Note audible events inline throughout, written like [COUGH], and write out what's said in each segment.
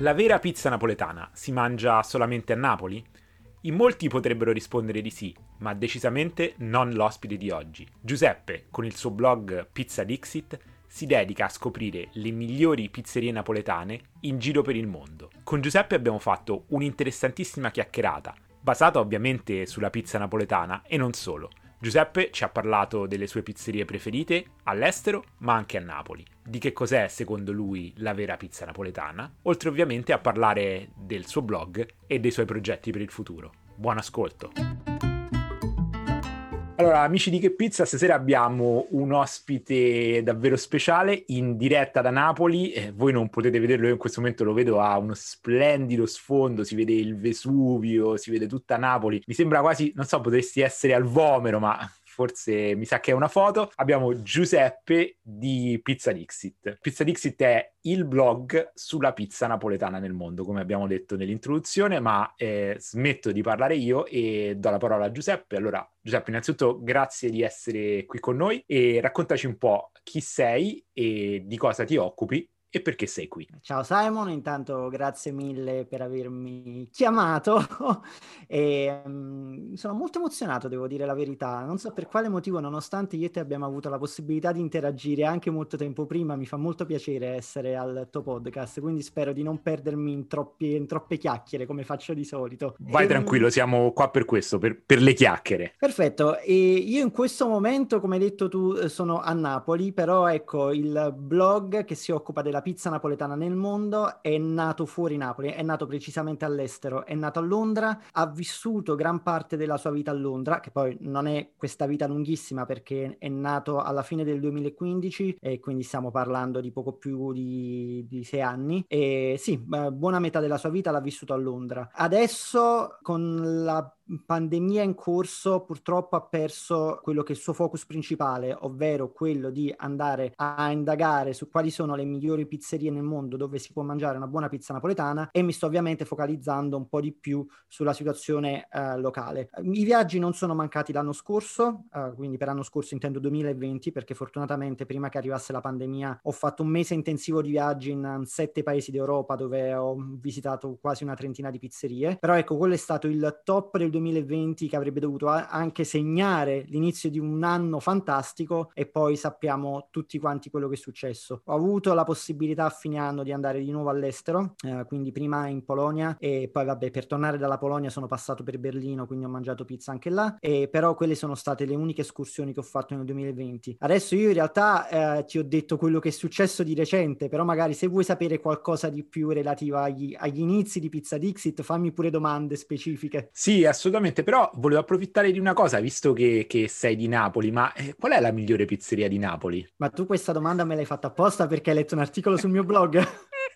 La vera pizza napoletana si mangia solamente a Napoli? In molti potrebbero rispondere di sì, ma decisamente non l'ospite di oggi. Giuseppe, con il suo blog Pizza Dixit, si dedica a scoprire le migliori pizzerie napoletane in giro per il mondo. Con Giuseppe abbiamo fatto un'interessantissima chiacchierata, basata ovviamente sulla pizza napoletana e non solo. Giuseppe ci ha parlato delle sue pizzerie preferite all'estero, ma anche a Napoli, di che cos'è secondo lui la vera pizza napoletana, oltre ovviamente a parlare del suo blog e dei suoi progetti per il futuro. Buon ascolto! Allora, amici di Che Pizza, stasera abbiamo un ospite davvero speciale in diretta da Napoli. Eh, voi non potete vederlo, io in questo momento lo vedo a uno splendido sfondo, si vede il Vesuvio, si vede tutta Napoli. Mi sembra quasi, non so, potresti essere al Vomero, ma forse mi sa che è una foto, abbiamo Giuseppe di Pizza Dixit. Pizza Dixit è il blog sulla pizza napoletana nel mondo, come abbiamo detto nell'introduzione, ma eh, smetto di parlare io e do la parola a Giuseppe. Allora, Giuseppe, innanzitutto grazie di essere qui con noi e raccontaci un po' chi sei e di cosa ti occupi e perché sei qui. Ciao Simon, intanto grazie mille per avermi chiamato [LAUGHS] e um, sono molto emozionato, devo dire la verità. Non so per quale motivo, nonostante io e te abbiamo avuto la possibilità di interagire anche molto tempo prima, mi fa molto piacere essere al tuo podcast, quindi spero di non perdermi in, troppi, in troppe chiacchiere come faccio di solito. Vai e, ehm, tranquillo, siamo qua per questo, per, per le chiacchiere. Perfetto, e io in questo momento, come hai detto tu, sono a Napoli, però ecco il blog che si occupa della la pizza napoletana nel mondo è nato fuori Napoli, è nato precisamente all'estero, è nato a Londra, ha vissuto gran parte della sua vita a Londra, che poi non è questa vita lunghissima perché è nato alla fine del 2015 e quindi stiamo parlando di poco più di, di sei anni e sì, buona metà della sua vita l'ha vissuto a Londra. Adesso con la pandemia in corso purtroppo ha perso quello che è il suo focus principale, ovvero quello di andare a indagare su quali sono le migliori pizzerie nel mondo dove si può mangiare una buona pizza napoletana e mi sto ovviamente focalizzando un po' di più sulla situazione eh, locale. I viaggi non sono mancati l'anno scorso, eh, quindi per l'anno scorso intendo 2020 perché fortunatamente prima che arrivasse la pandemia ho fatto un mese intensivo di viaggi in sette paesi d'Europa dove ho visitato quasi una trentina di pizzerie, però ecco quello è stato il top del 2020 che avrebbe dovuto anche segnare l'inizio di un anno fantastico e poi sappiamo tutti quanti quello che è successo. Ho avuto la possibilità a fine anno di andare di nuovo all'estero, eh, quindi prima in Polonia e poi vabbè per tornare dalla Polonia sono passato per Berlino, quindi ho mangiato pizza anche là, e però quelle sono state le uniche escursioni che ho fatto nel 2020. Adesso io in realtà eh, ti ho detto quello che è successo di recente, però magari se vuoi sapere qualcosa di più relativo agli, agli inizi di Pizza Dixit, fammi pure domande specifiche. Sì, assolutamente assolutamente, però volevo approfittare di una cosa, visto che, che sei di Napoli, ma eh, qual è la migliore pizzeria di Napoli? Ma tu questa domanda me l'hai fatta apposta perché hai letto un articolo sul mio blog?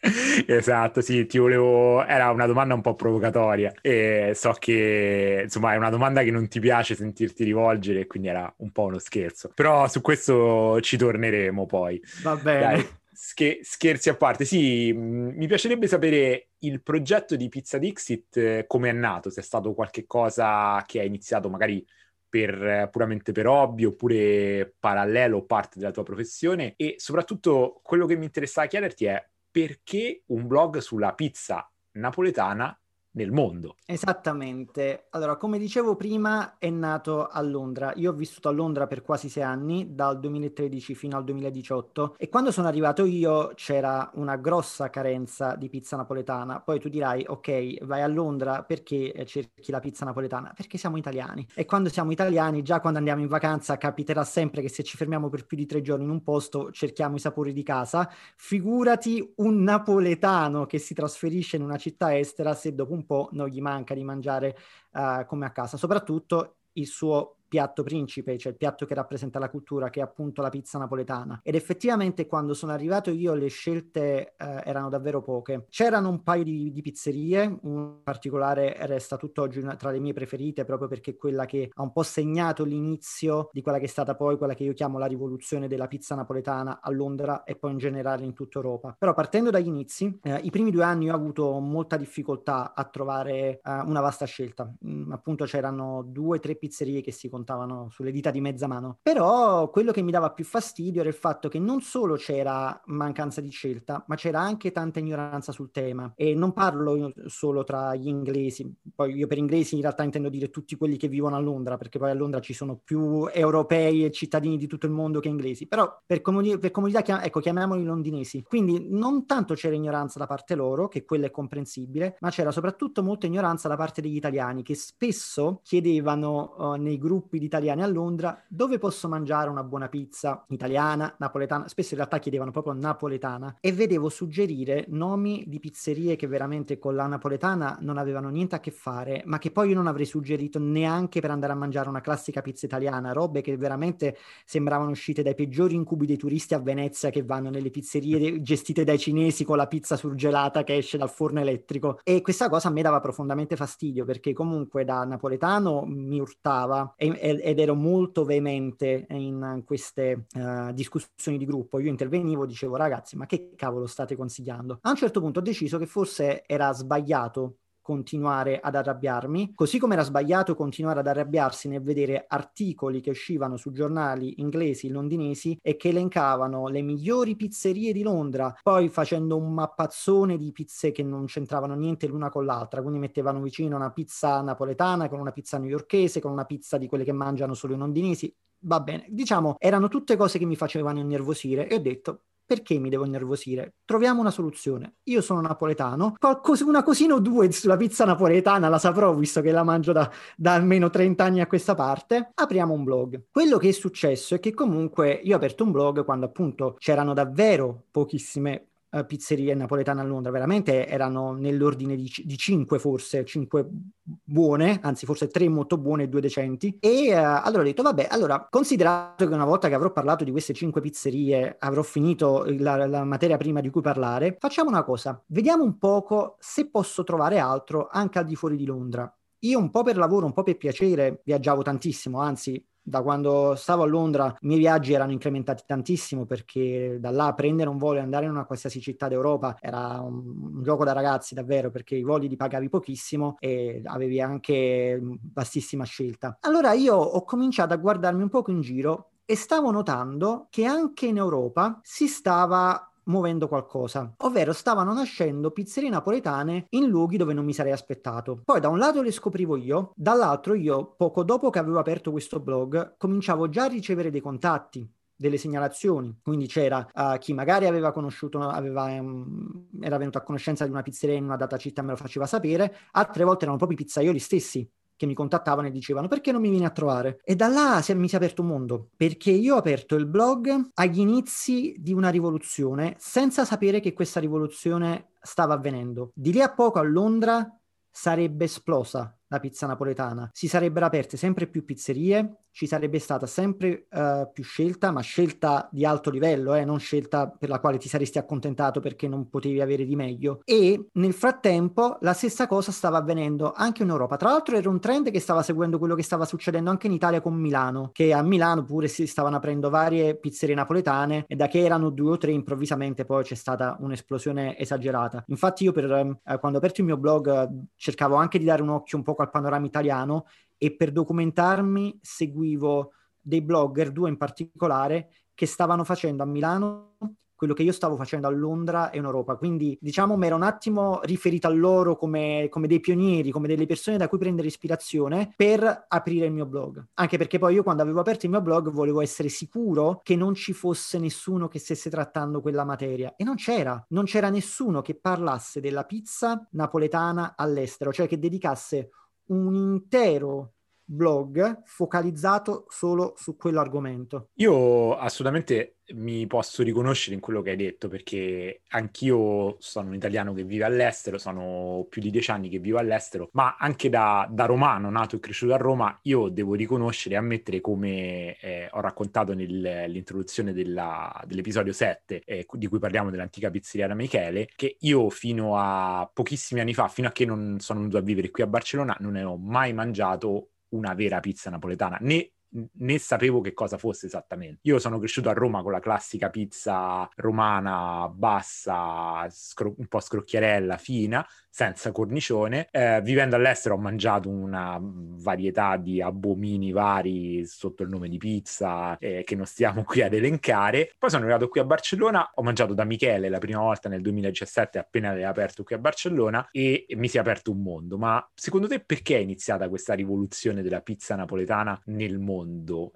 [LAUGHS] esatto, sì, ti volevo... Era una domanda un po' provocatoria e so che, insomma, è una domanda che non ti piace sentirti rivolgere, quindi era un po' uno scherzo. Però su questo ci torneremo poi. Va bene. Dai. Scher- scherzi a parte, sì, mh, mi piacerebbe sapere il progetto di Pizza Dixit eh, come è nato, se è stato qualcosa che ha iniziato magari per, puramente per hobby oppure parallelo parte della tua professione. E soprattutto quello che mi interessava chiederti è perché un blog sulla pizza napoletana nel mondo. Esattamente. Allora, come dicevo prima, è nato a Londra. Io ho vissuto a Londra per quasi sei anni, dal 2013 fino al 2018, e quando sono arrivato io c'era una grossa carenza di pizza napoletana. Poi tu dirai, ok, vai a Londra perché cerchi la pizza napoletana? Perché siamo italiani. E quando siamo italiani, già quando andiamo in vacanza, capiterà sempre che se ci fermiamo per più di tre giorni in un posto, cerchiamo i sapori di casa. Figurati un napoletano che si trasferisce in una città estera se dopo un un po' non gli manca di mangiare uh, come a casa, soprattutto il suo piatto principe, cioè il piatto che rappresenta la cultura, che è appunto la pizza napoletana. Ed effettivamente quando sono arrivato io le scelte eh, erano davvero poche. C'erano un paio di, di, pizzerie, in particolare resta tutt'oggi una, tra le mie preferite proprio perché è quella che ha un po' segnato l'inizio di quella che è stata poi quella che io chiamo la rivoluzione della pizza napoletana a Londra e poi in generale in tutta Europa. Però partendo dagli inizi, eh, i primi due anni ho avuto molta difficoltà a trovare eh, una vasta scelta. Mm, appunto c'erano due o tre pizzerie che si contavano contavano sulle dita di mezza mano. Però quello che mi dava più fastidio era il fatto che non solo c'era mancanza di scelta, ma c'era anche tanta ignoranza sul tema. E non parlo solo tra gli inglesi, poi io per inglesi in realtà intendo dire tutti quelli che vivono a Londra, perché poi a Londra ci sono più europei e cittadini di tutto il mondo che inglesi, però per, comuni- per comunità, chiam- ecco, chiamiamoli londinesi. Quindi non tanto c'era ignoranza da parte loro, che quella è comprensibile, ma c'era soprattutto molta ignoranza da parte degli italiani, che spesso chiedevano uh, nei gruppi di italiani a Londra dove posso mangiare una buona pizza italiana, napoletana, spesso in realtà chiedevano proprio napoletana, e vedevo suggerire nomi di pizzerie che veramente con la napoletana non avevano niente a che fare, ma che poi io non avrei suggerito neanche per andare a mangiare una classica pizza italiana, robe che veramente sembravano uscite dai peggiori incubi dei turisti a Venezia che vanno nelle pizzerie gestite dai cinesi con la pizza surgelata che esce dal forno elettrico. E questa cosa a me dava profondamente fastidio perché comunque da napoletano mi urtava e, ed ero molto veemente in queste uh, discussioni di gruppo. Io intervenivo, dicevo ragazzi, ma che cavolo state consigliando? A un certo punto ho deciso che forse era sbagliato continuare ad arrabbiarmi, così come era sbagliato continuare ad arrabbiarsi nel vedere articoli che uscivano su giornali inglesi, londinesi e che elencavano le migliori pizzerie di Londra, poi facendo un mappazzone di pizze che non c'entravano niente l'una con l'altra, quindi mettevano vicino una pizza napoletana con una pizza newyorkese, con una pizza di quelle che mangiano solo i londinesi. Va bene, diciamo, erano tutte cose che mi facevano innervosire e ho detto perché mi devo innervosire? Troviamo una soluzione. Io sono napoletano, qualcosa, una cosina o due sulla pizza napoletana la saprò visto che la mangio da, da, almeno 30 anni a questa parte. Apriamo un blog. Quello che è successo è che comunque io ho aperto un blog quando appunto c'erano davvero pochissime uh, pizzerie napoletane a Londra, veramente erano nell'ordine di, di 5 forse, 5 buone, anzi forse 3 molto buone e 2 decenti. E uh, allora ho detto, vabbè, allora, considerato che una volta che avrò parlato di queste 5 pizzerie avrò finito la, la materia prima di cui parlare, facciamo una cosa, vediamo un poco se posso trovare altro anche al di fuori di Londra. Io un po' per lavoro, un po' per piacere, viaggiavo tantissimo, anzi da quando stavo a Londra i miei viaggi erano incrementati tantissimo perché da là prendere un volo e andare in una qualsiasi città d'Europa era un, un gioco da ragazzi davvero perché i voli li pagavi pochissimo e avevi anche vastissima scelta. Allora io ho cominciato a guardarmi un poco in giro e stavo notando che anche in Europa si stava muovendo qualcosa, ovvero stavano nascendo pizzerie napoletane in luoghi dove non mi sarei aspettato. Poi da un lato le scoprivo io, dall'altro io, poco dopo che avevo aperto questo blog, cominciavo già a ricevere dei contatti delle segnalazioni, quindi c'era uh, chi magari aveva conosciuto, aveva, um, era venuto a conoscenza di una pizzeria in una data città e me lo faceva sapere, altre volte erano proprio i pizzaioli stessi che mi contattavano e dicevano perché non mi vieni a trovare? E da là si, mi si è aperto un mondo, perché io ho aperto il blog agli inizi di una rivoluzione senza sapere che questa rivoluzione stava avvenendo. Di lì a poco a Londra sarebbe esplosa la pizza napoletana. Si sarebbero aperte sempre più pizzerie, ci sarebbe stata sempre uh, più scelta, ma scelta di alto livello, eh, non scelta per la quale ti saresti accontentato perché non potevi avere di meglio. E nel frattempo la stessa cosa stava avvenendo anche in Europa. Tra l'altro era un trend che stava seguendo quello che stava succedendo anche in Italia con Milano, che a Milano pure si stavano aprendo varie pizzerie napoletane e da che erano due o tre improvvisamente poi c'è stata un'esplosione esagerata. Infatti io per, eh, quando ho aperto il mio blog cercavo anche di dare un occhio un po' al panorama italiano e per documentarmi seguivo dei blogger, due in particolare, che stavano facendo a Milano quello che io stavo facendo a Londra e in Europa. Quindi, diciamo, mi ero un attimo riferito a loro come, come, dei pionieri, come delle persone da cui prendere ispirazione per aprire il mio blog. Anche perché poi io quando avevo aperto il mio blog volevo essere sicuro che non ci fosse nessuno che stesse trattando quella materia. E non c'era. Non c'era nessuno che parlasse della pizza napoletana all'estero, cioè che dedicasse un intero blog focalizzato solo su quell'argomento. Io assolutamente mi posso riconoscere in quello che hai detto perché anch'io sono un italiano che vive all'estero, sono più di dieci anni che vivo all'estero, ma anche da, da romano, nato e cresciuto a Roma, io devo riconoscere e ammettere come eh, ho raccontato nell'introduzione dell'episodio 7 eh, di cui parliamo dell'antica pizzeria da Michele, che io fino a pochissimi anni fa, fino a che non sono venuto a vivere qui a Barcellona, non ne ho mai mangiato una vera pizza napoletana, né né sapevo che cosa fosse esattamente. Io sono cresciuto a Roma con la classica pizza romana bassa, scro- un po' scrocchiarella, fina, senza cornicione. Eh, vivendo all'estero ho mangiato una varietà di abomini vari sotto il nome di pizza eh, che non stiamo [LAUGHS] qui ad elencare. Poi sono arrivato qui a Barcellona, ho mangiato da Michele la prima volta nel 2017 appena aveva aperto qui a Barcellona e, e mi si è aperto un mondo. Ma secondo te perché è iniziata questa rivoluzione della pizza napoletana nel mondo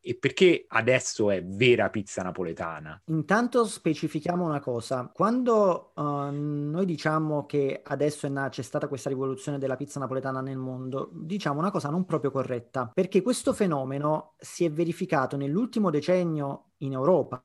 e perché adesso è vera pizza napoletana? Intanto specifichiamo una cosa, quando uh, noi diciamo che adesso è nata c'è stata questa rivoluzione della pizza napoletana nel mondo, diciamo una cosa non proprio corretta, perché questo fenomeno si è verificato nell'ultimo decennio in Europa,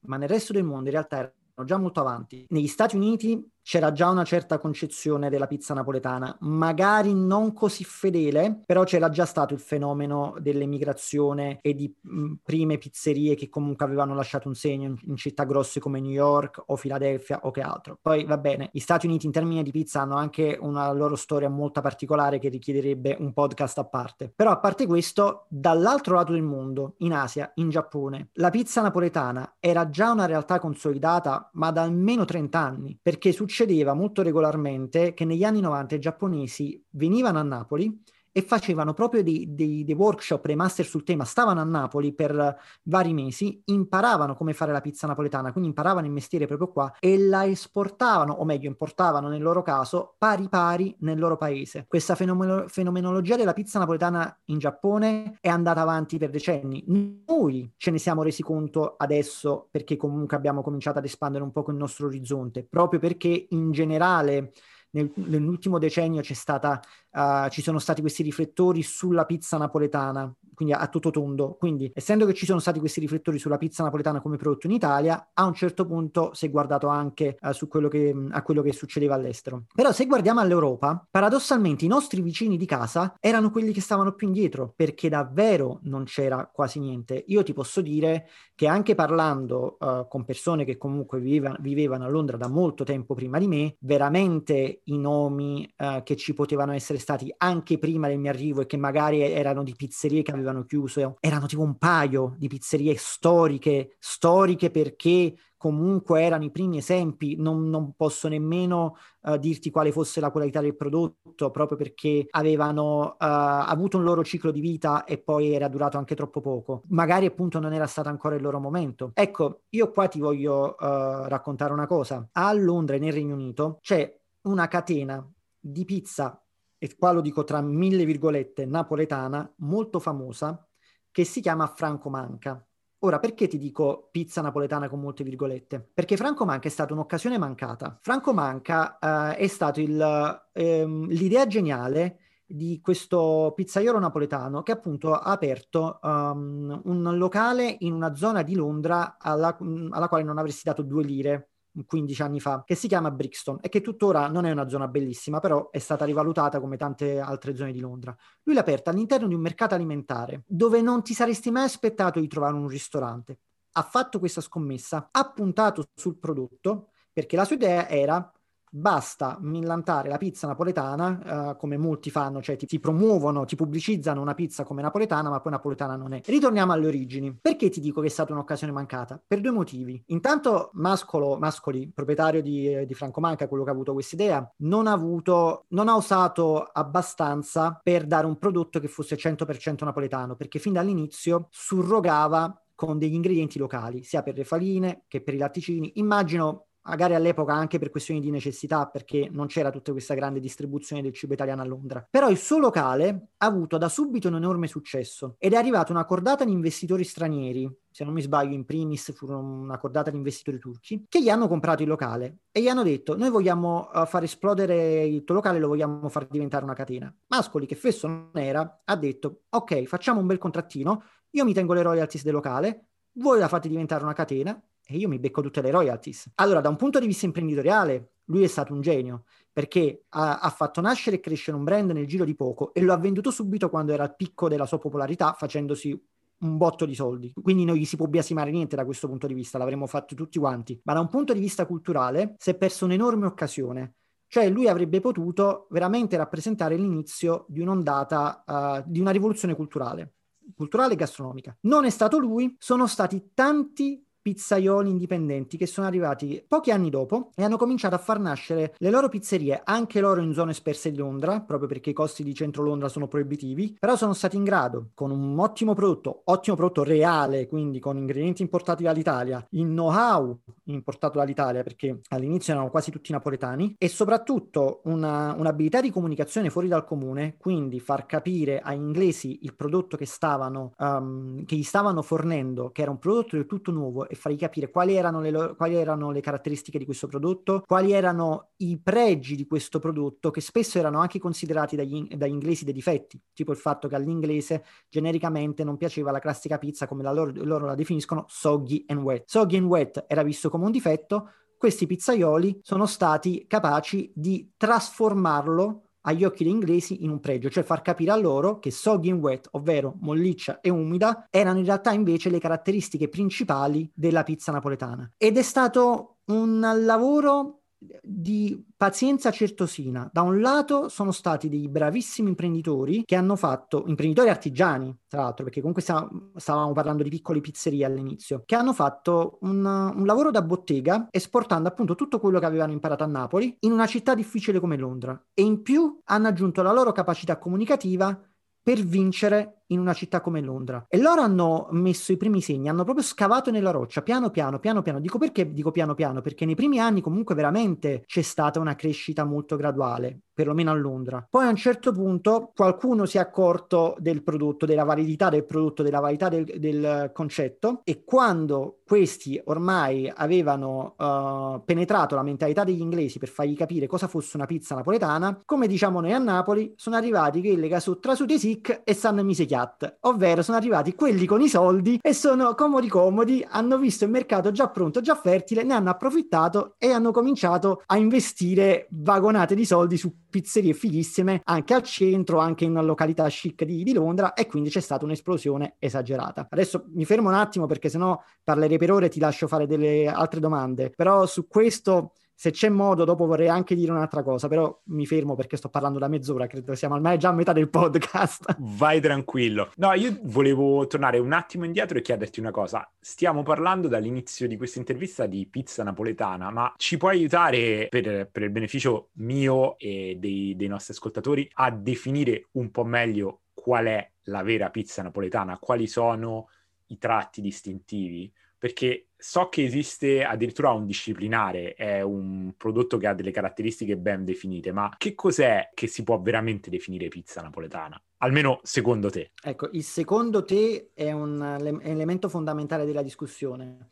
ma nel resto del mondo in realtà erano già molto avanti. Negli Stati Uniti c'era già una certa concezione della pizza napoletana, magari non così fedele, però c'era già stato il fenomeno dell'emigrazione e di mh, prime pizzerie che comunque avevano lasciato un segno in, in, città grosse come New York o Filadelfia o che altro. Poi va bene, gli Stati Uniti in termini di pizza hanno anche una loro storia molto particolare che richiederebbe un podcast a parte. Però a parte questo, dall'altro lato del mondo, in Asia, in Giappone, la pizza napoletana era già una realtà consolidata, ma da almeno 30 anni, perché su succedeva molto regolarmente che negli anni 90 i giapponesi venivano a Napoli e facevano proprio dei, dei, dei, workshop, dei master sul tema, stavano a Napoli per vari mesi, imparavano come fare la pizza napoletana, quindi imparavano il mestiere proprio qua e la esportavano, o meglio importavano nel loro caso, pari pari nel loro paese. Questa fenomeno- fenomenologia della pizza napoletana in Giappone è andata avanti per decenni. Noi ce ne siamo resi conto adesso perché comunque abbiamo cominciato ad espandere un po' il nostro orizzonte, proprio perché in generale nel, nell'ultimo decennio c'è stata uh, ci sono stati questi riflettori sulla pizza napoletana, quindi a tutto tondo. Quindi, essendo che ci sono stati questi riflettori sulla pizza napoletana come prodotto in Italia, a un certo punto si è guardato anche uh, su quello che, a quello che succedeva all'estero. Però se guardiamo all'Europa, paradossalmente i nostri vicini di casa erano quelli che stavano più indietro, perché davvero non c'era quasi niente. Io ti posso dire che anche parlando uh, con persone che comunque vivevano, vivevano, a Londra da molto tempo prima di me, veramente i nomi uh, che ci potevano essere stati anche prima del mio arrivo e che magari erano di pizzerie che avevano chiuso, erano tipo un paio di pizzerie storiche, storiche perché comunque erano i primi esempi, non, non posso nemmeno uh, dirti quale fosse la qualità del prodotto, proprio perché avevano uh, avuto un loro ciclo di vita e poi era durato anche troppo poco. Magari appunto non era stato ancora il loro momento. Ecco, io qua ti voglio uh, raccontare una cosa. A Londra, nel Regno Unito, c'è una catena di pizza e qua lo dico tra mille virgolette, napoletana, molto famosa, che si chiama Franco Manca. Ora, perché ti dico pizza napoletana con molte virgolette? Perché Franco Manca è stata un'occasione mancata. Franco Manca uh, è stato il, ehm, l'idea geniale di questo pizzaiolo napoletano che appunto ha aperto um, un locale in una zona di Londra alla, alla quale non avresti dato due lire 15 anni fa, che si chiama Brixton e che tuttora non è una zona bellissima, però è stata rivalutata come tante altre zone di Londra. Lui l'ha aperta all'interno di un mercato alimentare dove non ti saresti mai aspettato di trovare un ristorante. Ha fatto questa scommessa, ha puntato sul prodotto perché la sua idea era basta millantare la pizza napoletana uh, come molti fanno, cioè ti, ti, promuovono, ti pubblicizzano una pizza come napoletana, ma poi napoletana non è. Ritorniamo alle origini. Perché ti dico che è stata un'occasione mancata? Per due motivi. Intanto Mascolo, Mascoli, proprietario di, di Franco Manca, quello che ha avuto questa idea, non ha avuto, non ha usato abbastanza per dare un prodotto che fosse 100% napoletano, perché fin dall'inizio surrogava con degli ingredienti locali, sia per le faline che per i latticini. Immagino magari all'epoca anche per questioni di necessità, perché non c'era tutta questa grande distribuzione del cibo italiano a Londra. Però il suo locale ha avuto da subito un enorme successo ed è arrivata una cordata di investitori stranieri, se non mi sbaglio in primis furono una cordata di investitori turchi, che gli hanno comprato il locale e gli hanno detto noi vogliamo uh, far esplodere il tuo locale, lo vogliamo far diventare una catena. Mascoli, che fesso non era, ha detto ok, facciamo un bel contrattino, io mi tengo le royalties del locale, voi la fate diventare una catena e io mi becco tutte le royalties. Allora, da un punto di vista imprenditoriale, lui è stato un genio perché ha, ha, fatto nascere e crescere un brand nel giro di poco e lo ha venduto subito quando era al picco della sua popolarità, facendosi un botto di soldi. Quindi non gli si può biasimare niente da questo punto di vista, l'avremmo fatto tutti quanti. Ma da un punto di vista culturale si è perso un'enorme occasione. Cioè lui avrebbe potuto veramente rappresentare l'inizio di un'ondata, uh, di una rivoluzione culturale culturale e gastronomica. Non è stato lui, sono stati tanti pizzaioli indipendenti che sono arrivati pochi anni dopo e hanno cominciato a far nascere le loro pizzerie, anche loro in zone sperse di Londra, proprio perché i costi di centro Londra sono proibitivi, però sono stati in grado, con un ottimo prodotto, ottimo prodotto reale, quindi con ingredienti importati dall'Italia, il know-how importato dall'Italia, perché all'inizio erano quasi tutti napoletani, e soprattutto una, un'abilità di comunicazione fuori dal comune, quindi far capire agli inglesi il prodotto che stavano, um, che gli stavano fornendo, che era un prodotto del tutto nuovo e fargli capire quali erano, le lo- quali erano le caratteristiche di questo prodotto, quali erano i pregi di questo prodotto, che spesso erano anche considerati dagli, dagli inglesi dei difetti, tipo il fatto che all'inglese genericamente non piaceva la classica pizza come la loro, loro la definiscono soggy and wet. Soggy and wet era visto come un difetto, questi pizzaioli sono stati capaci di trasformarlo agli occhi degli inglesi in un pregio, cioè far capire a loro che soggy and wet, ovvero molliccia e umida, erano in realtà invece le caratteristiche principali della pizza napoletana. Ed è stato un lavoro di pazienza certosina. Da un lato sono stati dei bravissimi imprenditori che hanno fatto, imprenditori artigiani, tra l'altro, perché comunque stavamo parlando di piccole pizzerie all'inizio, che hanno fatto un, un, lavoro da bottega esportando appunto tutto quello che avevano imparato a Napoli in una città difficile come Londra. E in più hanno aggiunto la loro capacità comunicativa per vincere in una città come Londra. E loro hanno messo i primi segni, hanno proprio scavato nella roccia, piano piano, piano piano. Dico perché dico piano piano? Perché nei primi anni comunque veramente c'è stata una crescita molto graduale, perlomeno a Londra. Poi a un certo punto qualcuno si è accorto del prodotto, della validità del prodotto, della validità del, del concetto e quando questi ormai avevano uh, penetrato la mentalità degli inglesi per fargli capire cosa fosse una pizza napoletana, come diciamo noi a Napoli, sono arrivati che sono trasute sic e stanno mischiati fiat, ovvero sono arrivati quelli con i soldi e sono comodi comodi, hanno visto il mercato già pronto, già fertile, ne hanno approfittato e hanno cominciato a investire vagonate di soldi su pizzerie fighissime anche al centro, anche in una località chic di, di Londra e quindi c'è stata un'esplosione esagerata. Adesso mi fermo un attimo perché sennò parlerei per ore e ti lascio fare delle altre domande, però su questo se c'è modo, dopo vorrei anche dire un'altra cosa, però mi fermo perché sto parlando da mezz'ora, credo siamo ormai già a metà del podcast. [LAUGHS] Vai tranquillo. No, io volevo tornare un attimo indietro e chiederti una cosa. Stiamo parlando dall'inizio di questa intervista di pizza napoletana, ma ci puoi aiutare per, per il beneficio mio e dei, dei nostri ascoltatori a definire un po' meglio qual è la vera pizza napoletana, quali sono i tratti distintivi? Perché so che esiste addirittura un disciplinare, è un prodotto che ha delle caratteristiche ben definite, ma che cos'è che si può veramente definire pizza napoletana? Almeno secondo te. Ecco, il secondo te è un elemento fondamentale della discussione,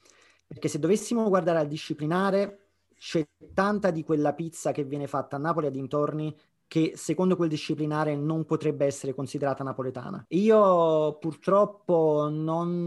perché se dovessimo guardare al disciplinare, c'è tanta di quella pizza che viene fatta a Napoli e dintorni che secondo quel disciplinare non potrebbe essere considerata napoletana. Io purtroppo non,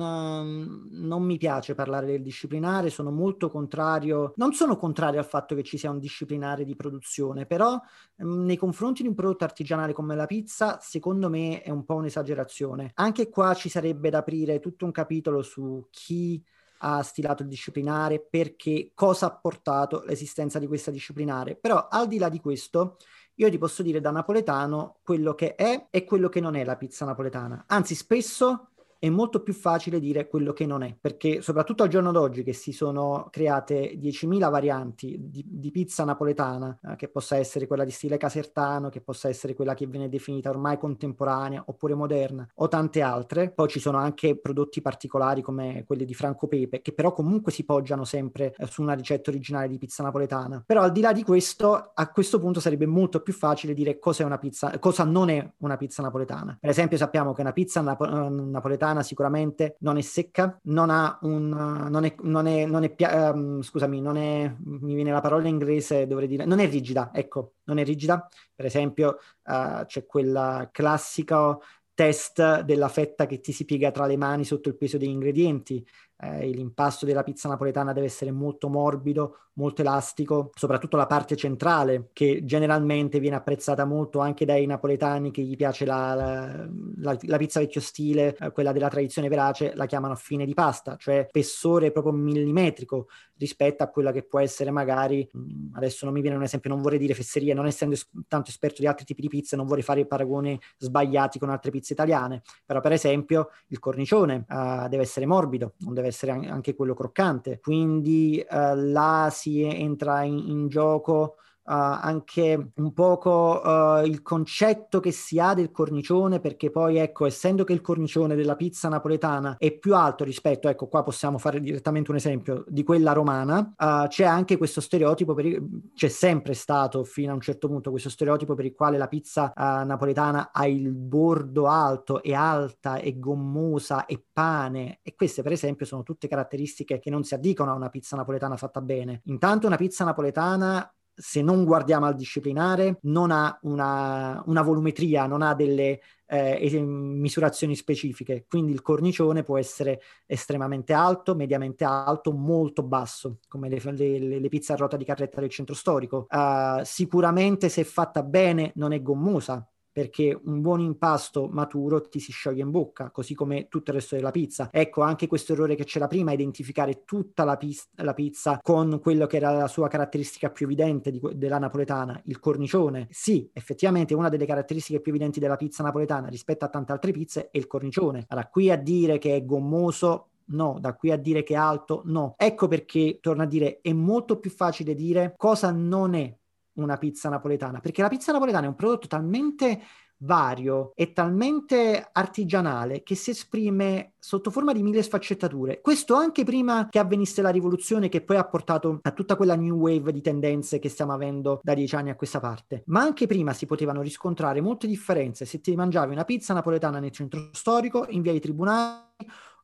non, mi piace parlare del disciplinare, sono molto contrario, non sono contrario al fatto che ci sia un disciplinare di produzione, però mm, nei confronti di un prodotto artigianale come la pizza, secondo me è un po' un'esagerazione. Anche qua ci sarebbe da aprire tutto un capitolo su chi ha stilato il disciplinare, perché cosa ha portato l'esistenza di questa disciplinare. Però al di là di questo, io ti posso dire da napoletano quello che è e quello che non è la pizza napoletana. Anzi, spesso è molto più facile dire quello che non è, perché soprattutto al giorno d'oggi che si sono create 10.000 varianti di, di pizza napoletana, eh, che possa essere quella di stile casertano, che possa essere quella che viene definita ormai contemporanea oppure moderna, o tante altre. Poi ci sono anche prodotti particolari come quelli di Franco Pepe, che però comunque si poggiano sempre eh, su una ricetta originale di pizza napoletana. Però al di là di questo, a questo punto sarebbe molto più facile dire cosa è una pizza, cosa non è una pizza napoletana. Per esempio sappiamo che una pizza napo- napoletana italiana sicuramente non è secca, non ha un... non è, non è, non è um, scusami, non è... mi viene la parola in inglese, dovrei dire... non è rigida, ecco, non è rigida. Per esempio uh, c'è quella classica test della fetta che ti si piega tra le mani sotto il peso degli ingredienti. Eh, l'impasto della pizza napoletana deve essere molto morbido, molto elastico, soprattutto la parte centrale che generalmente viene apprezzata molto anche dai napoletani che gli piace la, la, la, pizza vecchio stile, eh, quella della tradizione verace, la chiamano fine di pasta, cioè spessore proprio millimetrico rispetto a quella che può essere magari, mm, adesso non mi viene un esempio, non vorrei dire fesseria, non essendo es- tanto esperto di altri tipi di pizze, non vorrei fare paragoni sbagliati con altre pizze italiane, però per esempio il cornicione uh, deve essere morbido, non deve essere anche quello croccante, quindi uh, là si entra in, in gioco anche un poco uh, il concetto che si ha del cornicione, perché poi ecco, essendo che il cornicione della pizza napoletana è più alto rispetto, ecco qua possiamo fare direttamente un esempio di quella romana, uh, c'è anche questo stereotipo, il, c'è sempre stato fino a un certo punto questo stereotipo per il quale la pizza napoletana ha il bordo alto, è alta, è gommosa, è pane e queste per esempio sono tutte caratteristiche che non si addicono a una pizza napoletana fatta bene. Intanto una pizza napoletana se non guardiamo al disciplinare, non ha una, una volumetria, non ha delle eh, misurazioni specifiche. Quindi il cornicione può essere estremamente alto, mediamente alto, molto basso, come le, le, le pizze a ruota di carretta del centro storico. Uh, sicuramente se fatta bene non è gommosa, perché un buon impasto maturo ti si scioglie in bocca, così come tutto il resto della pizza. Ecco, anche questo errore che c'era prima, identificare tutta la, pis- la pizza con quello che era la sua caratteristica più evidente di, della napoletana, il cornicione. Sì, effettivamente una delle caratteristiche più evidenti della pizza napoletana rispetto a tante altre pizze è il cornicione. Allora, qui a dire che è gommoso No, da qui a dire che è alto, no. Ecco perché, torno a dire, è molto più facile dire cosa non è una pizza napoletana, perché la pizza napoletana è un prodotto talmente vario e talmente artigianale che si esprime sotto forma di mille sfaccettature. Questo anche prima che avvenisse la rivoluzione che poi ha portato a tutta quella new wave di tendenze che stiamo avendo da dieci anni a questa parte. Ma anche prima si potevano riscontrare molte differenze se ti mangiavi una pizza napoletana nel centro storico, in via dei tribunali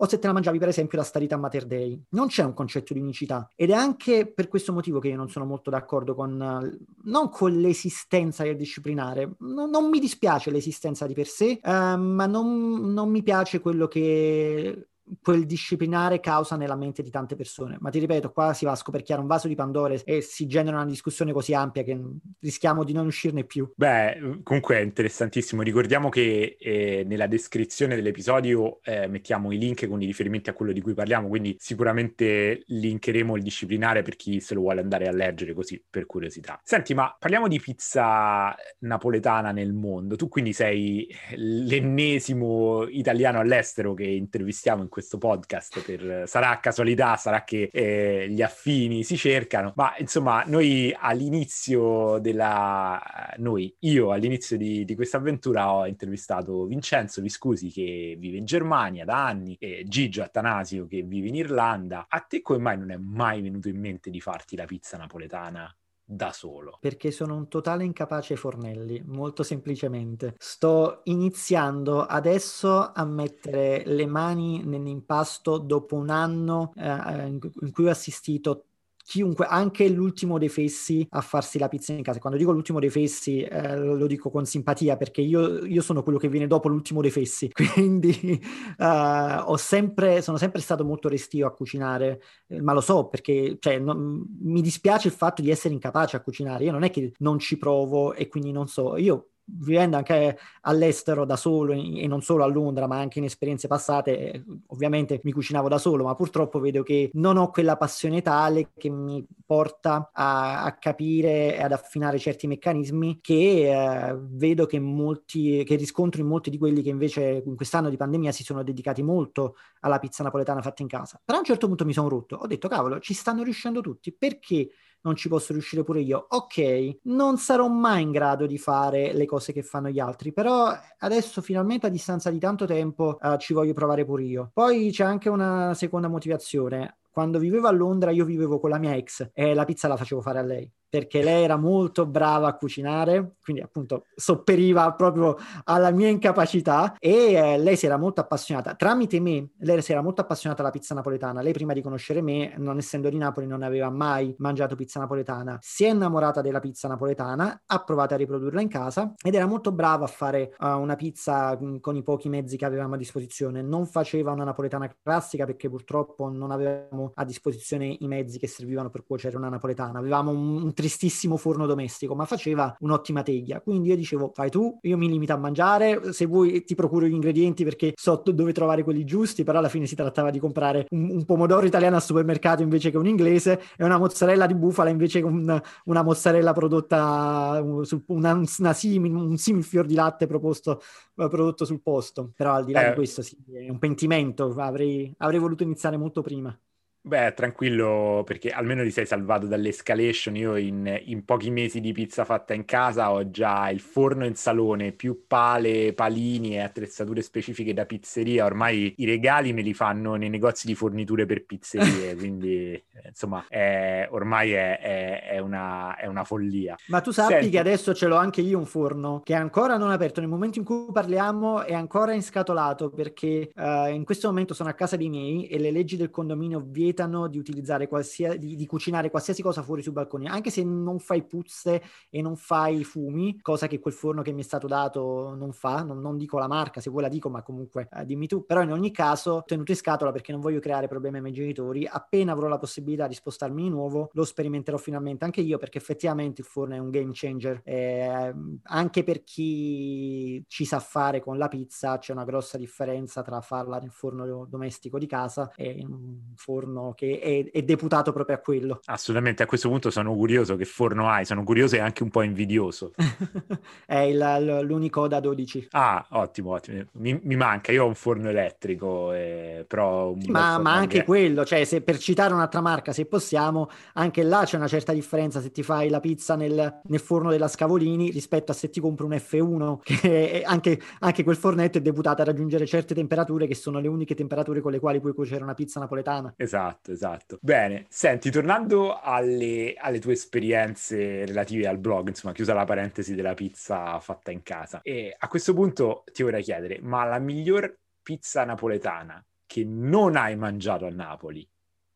o se te la mangiavi per esempio la starita Mater Dei. Non c'è un concetto di unicità ed è anche per questo motivo che io non sono molto d'accordo con, non con l'esistenza del disciplinare, no, non mi dispiace l'esistenza di per sé, uh, ma non, non mi piace quello che quel disciplinare causa nella mente di tante persone. Ma ti ripeto, qua si va a scoperchiare un vaso di Pandora e si genera una discussione così ampia che rischiamo di non uscirne più. Beh, comunque è interessantissimo. Ricordiamo che eh, nella descrizione dell'episodio eh, mettiamo i link con i riferimenti a quello di cui parliamo, quindi sicuramente linkeremo il disciplinare per chi se lo vuole andare a leggere così per curiosità. Senti, ma parliamo di pizza napoletana nel mondo. Tu quindi sei l'ennesimo italiano all'estero che intervistiamo in questo questo podcast, per, sarà casualità, sarà che eh, gli affini si cercano, ma insomma noi all'inizio della... noi, io all'inizio di, di questa avventura ho intervistato Vincenzo Viscusi che vive in Germania da anni e Gigio Attanasio che vive in Irlanda. A te come mai non è mai venuto in mente di farti la pizza napoletana da solo? Perché sono un totale incapace fornelli, molto semplicemente. Sto iniziando adesso a mettere le mani nell'impasto dopo un anno eh, in cui ho assistito chiunque, anche l'ultimo dei fessi, a farsi la pizza in casa. Quando dico l'ultimo dei fessi, eh, lo dico con simpatia perché io, io, sono quello che viene dopo l'ultimo dei fessi. [LAUGHS] Quindi uh, sempre, sono sempre stato molto restio a cucinare, eh, ma lo so perché cioè, non, mi dispiace il fatto di essere incapace a cucinare. Io non è che non ci provo e quindi non so. Io vivendo anche all'estero da solo e non solo a Londra, ma anche in esperienze passate, ovviamente mi cucinavo da solo, ma purtroppo vedo che non ho quella passione tale che mi porta a, a capire e ad affinare certi meccanismi che eh, vedo che molti, che riscontro in molti di quelli che invece in quest'anno di pandemia si sono dedicati molto alla pizza napoletana fatta in casa. Però a un certo punto mi sono rotto, ho detto cavolo, ci stanno riuscendo tutti, perché non ci posso riuscire pure io. Ok, non sarò mai in grado di fare le cose che fanno gli altri, però adesso finalmente a distanza di tanto tempo uh, ci voglio provare pure io. Poi c'è anche una seconda motivazione quando vivevo a Londra io vivevo con la mia ex e la pizza la facevo fare a lei perché lei era molto brava a cucinare, quindi appunto sopperiva proprio alla mia incapacità e eh, lei si era molto appassionata. Tramite me, lei si era molto appassionata alla pizza napoletana. Lei prima di conoscere me, non essendo di Napoli, non aveva mai mangiato pizza napoletana. Si è innamorata della pizza napoletana, ha provato a riprodurla in casa ed era molto brava a fare uh, una pizza con i pochi mezzi che avevamo a disposizione. Non faceva una napoletana classica perché purtroppo non avevamo a disposizione i mezzi che servivano per cuocere una napoletana. Avevamo un, un tristissimo forno domestico, ma faceva un'ottima teglia. Quindi io dicevo, fai tu, io mi limito a mangiare, se vuoi ti procuro gli ingredienti perché so dove trovare quelli giusti, però alla fine si trattava di comprare un, un pomodoro italiano al supermercato invece che un inglese e una mozzarella di bufala invece che un, una mozzarella prodotta su una, una simil, un similfior di latte proposto, eh, prodotto sul posto. Però al di là eh. di questo sì, è un pentimento, avrei, avrei voluto iniziare molto prima. Beh, tranquillo, perché almeno ti sei salvato dall'escalation. Io in, in, pochi mesi di pizza fatta in casa ho già il forno in salone, più pale, palini e attrezzature specifiche da pizzeria. Ormai i regali me li fanno nei negozi di forniture per pizzerie, [LAUGHS] quindi eh, insomma è, ormai è, è, è, una, è una follia. Ma tu sappi Senti... che adesso ce l'ho anche io un forno che è ancora non aperto. Nel momento in cui parliamo è ancora inscatolato perché uh, in questo momento sono a casa dei miei e le leggi del condominio vietano vietano di di, di, cucinare qualsiasi cosa fuori sui balconi, anche se non fai puzze e non fai fumi, cosa che quel forno che mi è stato dato non fa, non, non dico la marca, se vuoi la dico, ma comunque eh, dimmi tu, però in ogni caso tenuto in scatola perché non voglio creare problemi ai miei genitori, appena avrò la possibilità di spostarmi di nuovo, lo sperimenterò finalmente anche io perché effettivamente il forno è un game changer, eh, anche per chi ci sa fare con la pizza c'è una grossa differenza tra farla nel forno domestico di casa e in un forno che è, è, deputato proprio a quello. Assolutamente, a questo punto sono curioso che forno hai, sono curioso e anche un po' invidioso. [LAUGHS] è il, l'unico da 12. Ah, ottimo, ottimo. Mi, mi manca, io ho un forno elettrico, eh, però... Ma, ma anche quello, cioè se per citare un'altra marca, se possiamo, anche là c'è una certa differenza se ti fai la pizza nel, nel forno della Scavolini rispetto a se ti compri un F1, [LAUGHS] che anche, anche quel fornetto è deputato a raggiungere certe temperature che sono le uniche temperature con le quali puoi cuocere una pizza napoletana. Esatto esatto, esatto. Bene, senti, tornando alle, alle, tue esperienze relative al blog, insomma, chiusa la parentesi della pizza fatta in casa, e a questo punto ti vorrei chiedere, ma la miglior pizza napoletana che non hai mangiato a Napoli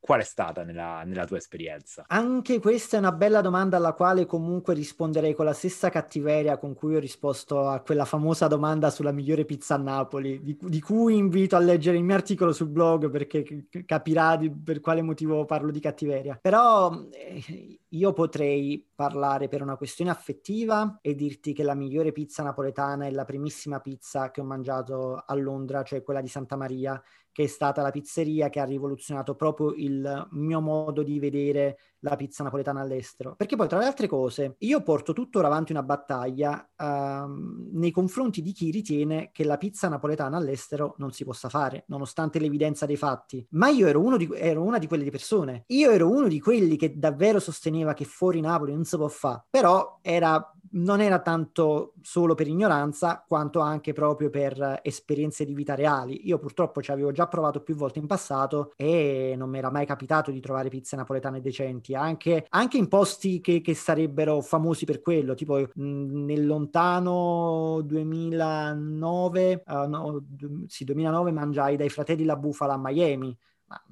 qual è stata nella, nella, tua esperienza? Anche questa è una bella domanda alla quale comunque risponderei con la stessa cattiveria con cui ho risposto a quella famosa domanda sulla migliore pizza a Napoli, di, di cui invito a leggere il mio articolo sul blog perché capirà di, per quale motivo parlo di cattiveria. Però eh, io potrei parlare per una questione affettiva e dirti che la migliore pizza napoletana è la primissima pizza che ho mangiato a Londra, cioè quella di Santa Maria, che è stata la pizzeria che ha rivoluzionato proprio il mio modo di vedere la pizza napoletana all'estero. Perché poi, tra le altre cose, io porto tuttora avanti una battaglia uh, nei confronti di chi ritiene che la pizza napoletana all'estero non si possa fare, nonostante l'evidenza dei fatti. Ma io ero, di, ero una di quelle persone. Io ero uno di quelli che davvero sosteneva che fuori Napoli non si può fare, però era non era tanto solo per ignoranza quanto anche proprio per esperienze di vita reali. Io purtroppo ci avevo già provato più volte in passato e non mi era mai capitato di trovare pizze napoletane decenti, anche, anche in posti che, che, sarebbero famosi per quello, tipo mh, nel lontano 2009, uh, no, d- sì, 2009 mangiai dai fratelli La Bufala a Miami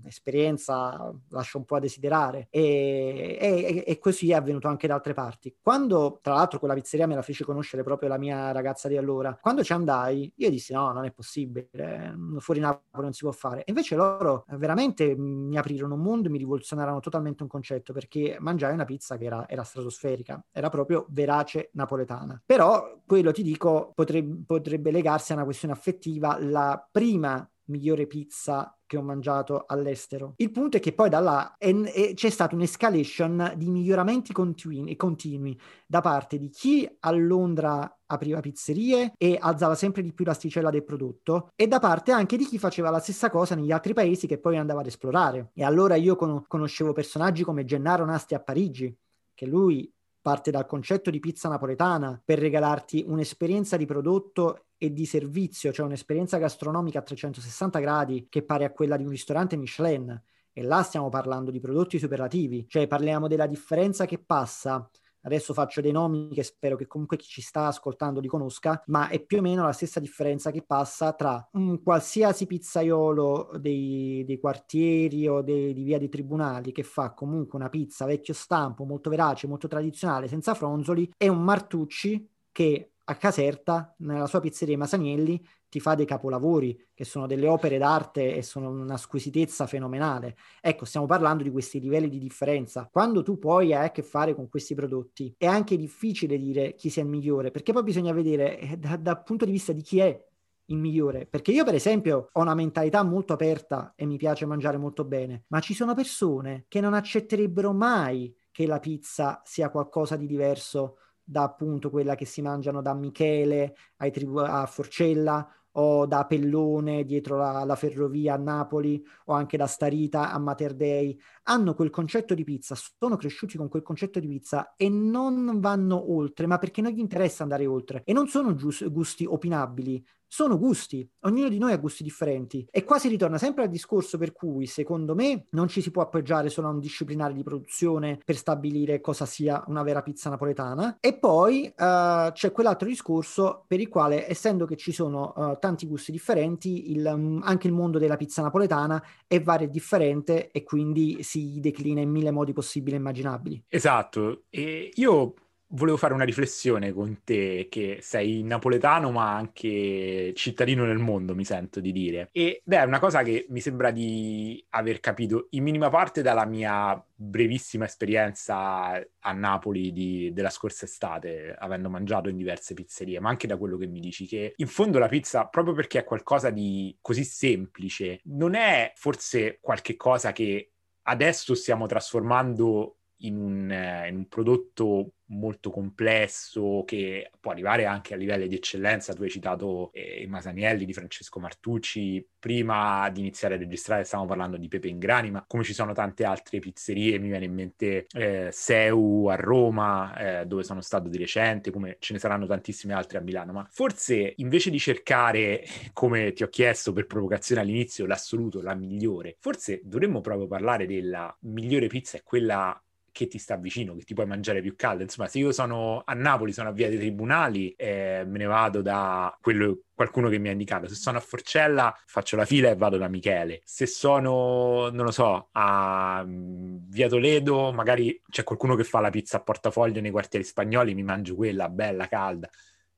l'esperienza lascia un po' a desiderare e, e, e, così è avvenuto anche da altre parti. Quando, tra l'altro, quella pizzeria me la fece conoscere proprio la mia ragazza di allora, quando ci andai, io dissi no, non è possibile, fuori Napoli non si può fare. Invece loro veramente mi aprirono un mondo, mi rivoluzionarono totalmente un concetto perché mangiai una pizza che era, era stratosferica, era proprio verace napoletana. Però quello ti dico potrebbe, potrebbe legarsi a una questione affettiva. La prima migliore pizza che ho mangiato all'estero. Il punto è che poi da là è, è, c'è stata un'escalation di miglioramenti continui, continui da parte di chi a Londra apriva pizzerie e alzava sempre di più l'asticella del prodotto e da parte anche di chi faceva la stessa cosa negli altri paesi che poi andava ad esplorare. E allora io con- conoscevo personaggi come Gennaro Nasti a Parigi, che lui parte dal concetto di pizza napoletana per regalarti un'esperienza di prodotto e di servizio, cioè un'esperienza gastronomica a 360 gradi che pare a quella di un ristorante Michelin. E là stiamo parlando di prodotti superlativi, cioè parliamo della differenza che passa Adesso faccio dei nomi che spero che comunque chi ci sta ascoltando li conosca, ma è più o meno la stessa differenza che passa tra un qualsiasi pizzaiolo dei, dei quartieri o dei, di via dei tribunali che fa comunque una pizza vecchio stampo, molto verace, molto tradizionale, senza fronzoli, e un Martucci che a Caserta, nella sua pizzeria Masanielli, ti fa dei capolavori che sono delle opere d'arte e sono una squisitezza fenomenale. Ecco, stiamo parlando di questi livelli di differenza. Quando tu poi hai a che fare con questi prodotti, è anche difficile dire chi sia il migliore, perché poi bisogna vedere eh, da, dal punto di vista di chi è il migliore. Perché io, per esempio, ho una mentalità molto aperta e mi piace mangiare molto bene, ma ci sono persone che non accetterebbero mai che la pizza sia qualcosa di diverso da appunto quella che si mangiano da Michele tribu- a Forcella o da Pellone dietro la, la, ferrovia a Napoli o anche da Starita a Mater Dei, hanno quel concetto di pizza, sono cresciuti con quel concetto di pizza e non vanno oltre, ma perché non gli interessa andare oltre. E non sono gius- gusti opinabili, sono gusti, ognuno di noi ha gusti differenti. E qua si ritorna sempre al discorso per cui secondo me non ci si può appoggiare solo a un disciplinare di produzione per stabilire cosa sia una vera pizza napoletana. E poi uh, c'è quell'altro discorso per il quale essendo che ci sono uh, tanti gusti differenti il, um, anche il mondo della pizza napoletana è vario e differente e quindi si declina in mille modi possibili e immaginabili. Esatto, e io volevo fare una riflessione con te, che sei napoletano ma anche cittadino nel mondo, mi sento di dire. Ed è una cosa che mi sembra di aver capito in minima parte dalla mia brevissima esperienza a Napoli di, della scorsa estate, avendo mangiato in diverse pizzerie, ma anche da quello che mi dici, che in fondo la pizza, proprio perché è qualcosa di così semplice, non è forse qualche cosa che adesso stiamo trasformando in un, eh, in un, prodotto molto complesso che può arrivare anche a livelli di eccellenza. Tu hai citato eh, Masanielli di Francesco Martucci. Prima di iniziare a registrare stavamo parlando di Pepe Ingrani, ma come ci sono tante altre pizzerie, mi viene in mente eh, Seu a Roma, eh, dove sono stato di recente, come ce ne saranno tantissime altre a Milano. Ma forse invece di cercare, [LAUGHS] come ti ho chiesto per provocazione all'inizio, l'assoluto, la migliore, forse dovremmo proprio parlare della migliore pizza, è quella che ti sta vicino, che ti puoi mangiare più caldo. Insomma, se io sono a Napoli, sono a Via dei Tribunali, eh, me ne vado da quello, qualcuno che mi ha indicato. Se sono a Forcella, faccio la fila e vado da Michele. Se sono, non lo so, a mm, Via Toledo, magari c'è qualcuno che fa la pizza a portafoglio nei quartieri spagnoli, mi mangio quella bella calda.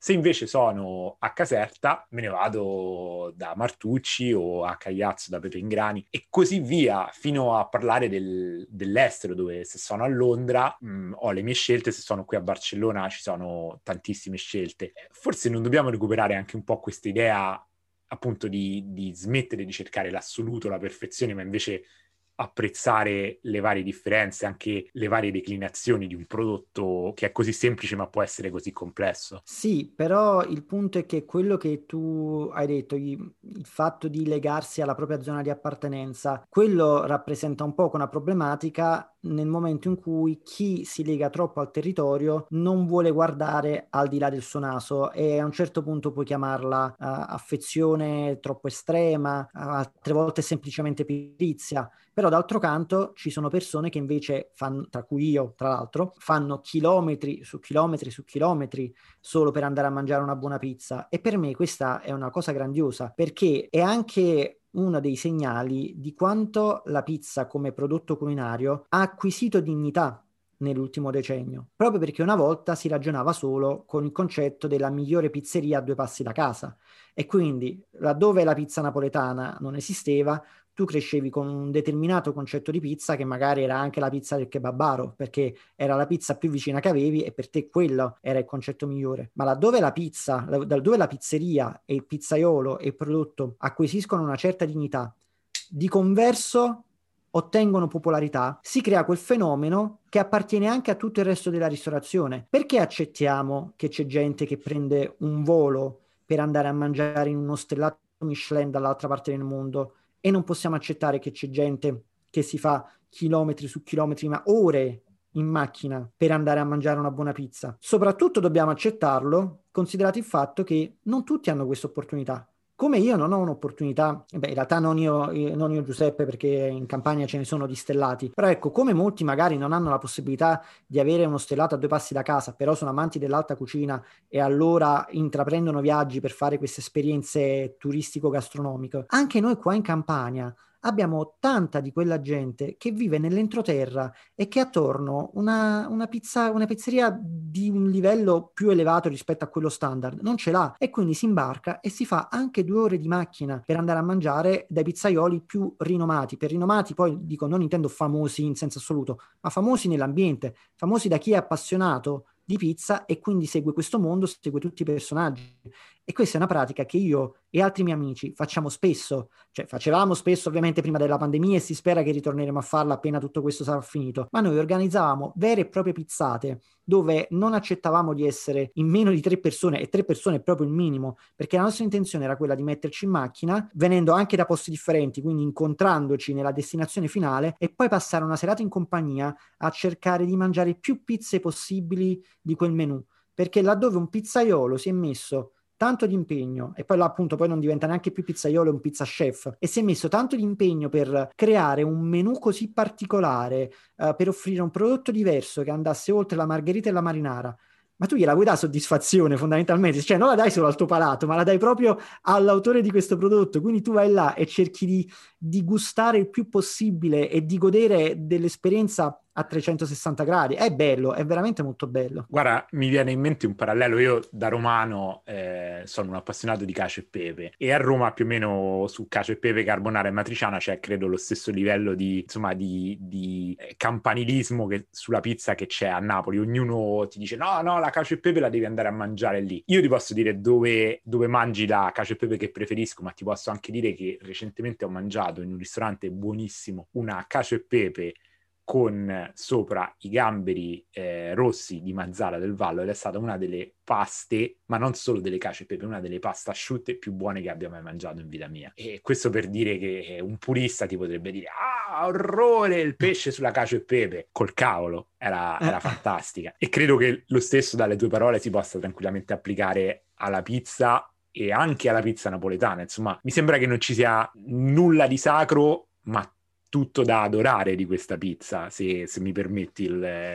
Se invece sono a Caserta, me ne vado da Martucci o a Cagliazzo da Pepe Ingrani e così via, fino a parlare del, dell'estero, dove se sono a Londra mh, mm, ho le mie scelte, se sono qui a Barcellona ci sono tantissime scelte. Forse non dobbiamo recuperare anche un po' questa idea appunto di, di smettere di cercare l'assoluto, la perfezione, ma invece apprezzare le varie differenze, anche le varie declinazioni di un prodotto che è così semplice ma può essere così complesso. Sì, però il punto è che quello che tu hai detto, il fatto di legarsi alla propria zona di appartenenza, quello rappresenta un po' una problematica nel momento in cui chi si lega troppo al territorio non vuole guardare al di là del suo naso e a un certo punto puoi chiamarla uh, affezione troppo estrema, uh, altre volte semplicemente perizia, però d'altro canto ci sono persone che invece fanno, tra cui io tra l'altro, fanno chilometri su chilometri su chilometri solo per andare a mangiare una buona pizza. E per me questa è una cosa grandiosa perché è anche uno dei segnali di quanto la pizza come prodotto culinario ha acquisito dignità nell'ultimo decennio, proprio perché una volta si ragionava solo con il concetto della migliore pizzeria a due passi da casa. E quindi laddove la pizza napoletana non esisteva, tu crescevi con un determinato concetto di pizza che magari era anche la pizza del kebabaro, perché era la pizza più vicina che avevi e per te quello era il concetto migliore. Ma laddove la pizza, laddove la pizzeria e il pizzaiolo e il prodotto acquisiscono una certa dignità, di converso ottengono popolarità, si crea quel fenomeno che appartiene anche a tutto il resto della ristorazione. Perché accettiamo che c'è gente che prende un volo per andare a mangiare in uno stellato Michelin dall'altra parte del mondo e non possiamo accettare che c'è gente che si fa chilometri su chilometri, ma ore in macchina per andare a mangiare una buona pizza. Soprattutto dobbiamo accettarlo, considerato il fatto che non tutti hanno questa opportunità Come io non ho un'opportunità, beh, in realtà non io, non io Giuseppe perché in campagna ce ne sono di stellati, però ecco, come molti magari non hanno la possibilità di avere uno stellato a due passi da casa, però sono amanti dell'alta cucina e allora intraprendono viaggi per fare queste esperienze turistico-gastronomiche, anche noi qua in campagna abbiamo tanta di quella gente che vive nell'entroterra e che attorno una, una, pizza, una pizzeria di un livello più elevato rispetto a quello standard non ce l'ha e quindi si imbarca e si fa anche due ore di macchina per andare a mangiare dai pizzaioli più rinomati. Per rinomati poi dico non intendo famosi in senso assoluto, ma famosi nell'ambiente, famosi da chi è appassionato di pizza e quindi segue questo mondo, segue tutti i personaggi. E questa è una pratica che io e altri miei amici facciamo spesso, cioè facevamo spesso ovviamente prima della pandemia e si spera che ritorneremo a farla appena tutto questo sarà finito, ma noi organizzavamo vere e proprie pizzate dove non accettavamo di essere in meno di tre persone e tre persone è proprio il minimo, perché la nostra intenzione era quella di metterci in macchina, venendo anche da posti differenti, quindi incontrandoci nella destinazione finale e poi passare una serata in compagnia a cercare di mangiare più pizze possibili di quel menù. Perché laddove un pizzaiolo si è messo tanto di impegno e poi là appunto poi non diventa neanche più pizzaiolo, è un pizza chef e si è messo tanto di impegno per creare un menù così particolare, uh, per offrire un prodotto diverso che andasse oltre la margherita e la marinara ma tu gliela vuoi dare soddisfazione fondamentalmente, cioè non la dai solo al tuo palato, ma la dai proprio all'autore di questo prodotto, quindi tu vai là e cerchi di, di gustare il più possibile e di godere dell'esperienza a 360 gradi. È bello, è veramente molto bello. Guarda, mi viene in mente un parallelo. Io da romano eh, sono un appassionato di cacio e pepe e a Roma più o meno su cacio e pepe, carbonara e matriciana c'è credo lo stesso livello di, insomma, di, di eh, campanilismo che, sulla pizza che c'è a Napoli. Ognuno ti dice no, no, la cacio e pepe la devi andare a mangiare lì. Io ti posso dire dove, dove mangi la cacio e pepe che preferisco, ma ti posso anche dire che recentemente ho mangiato in un ristorante buonissimo una cacio e pepe con sopra i gamberi eh, rossi di Mazzara del Vallo ed è stata una delle paste, ma non solo delle cacio e pepe, una delle paste asciutte più buone che abbia mai mangiato in vita mia. E questo per dire che un purista ti potrebbe dire ah, orrore, il pesce sulla cacio e pepe. Col cavolo, era, era fantastica. E credo che lo stesso dalle tue parole si possa tranquillamente applicare alla pizza e anche alla pizza napoletana. Insomma, mi sembra che non ci sia nulla di sacro, ma tutto da adorare di questa pizza, se, se mi permetti il,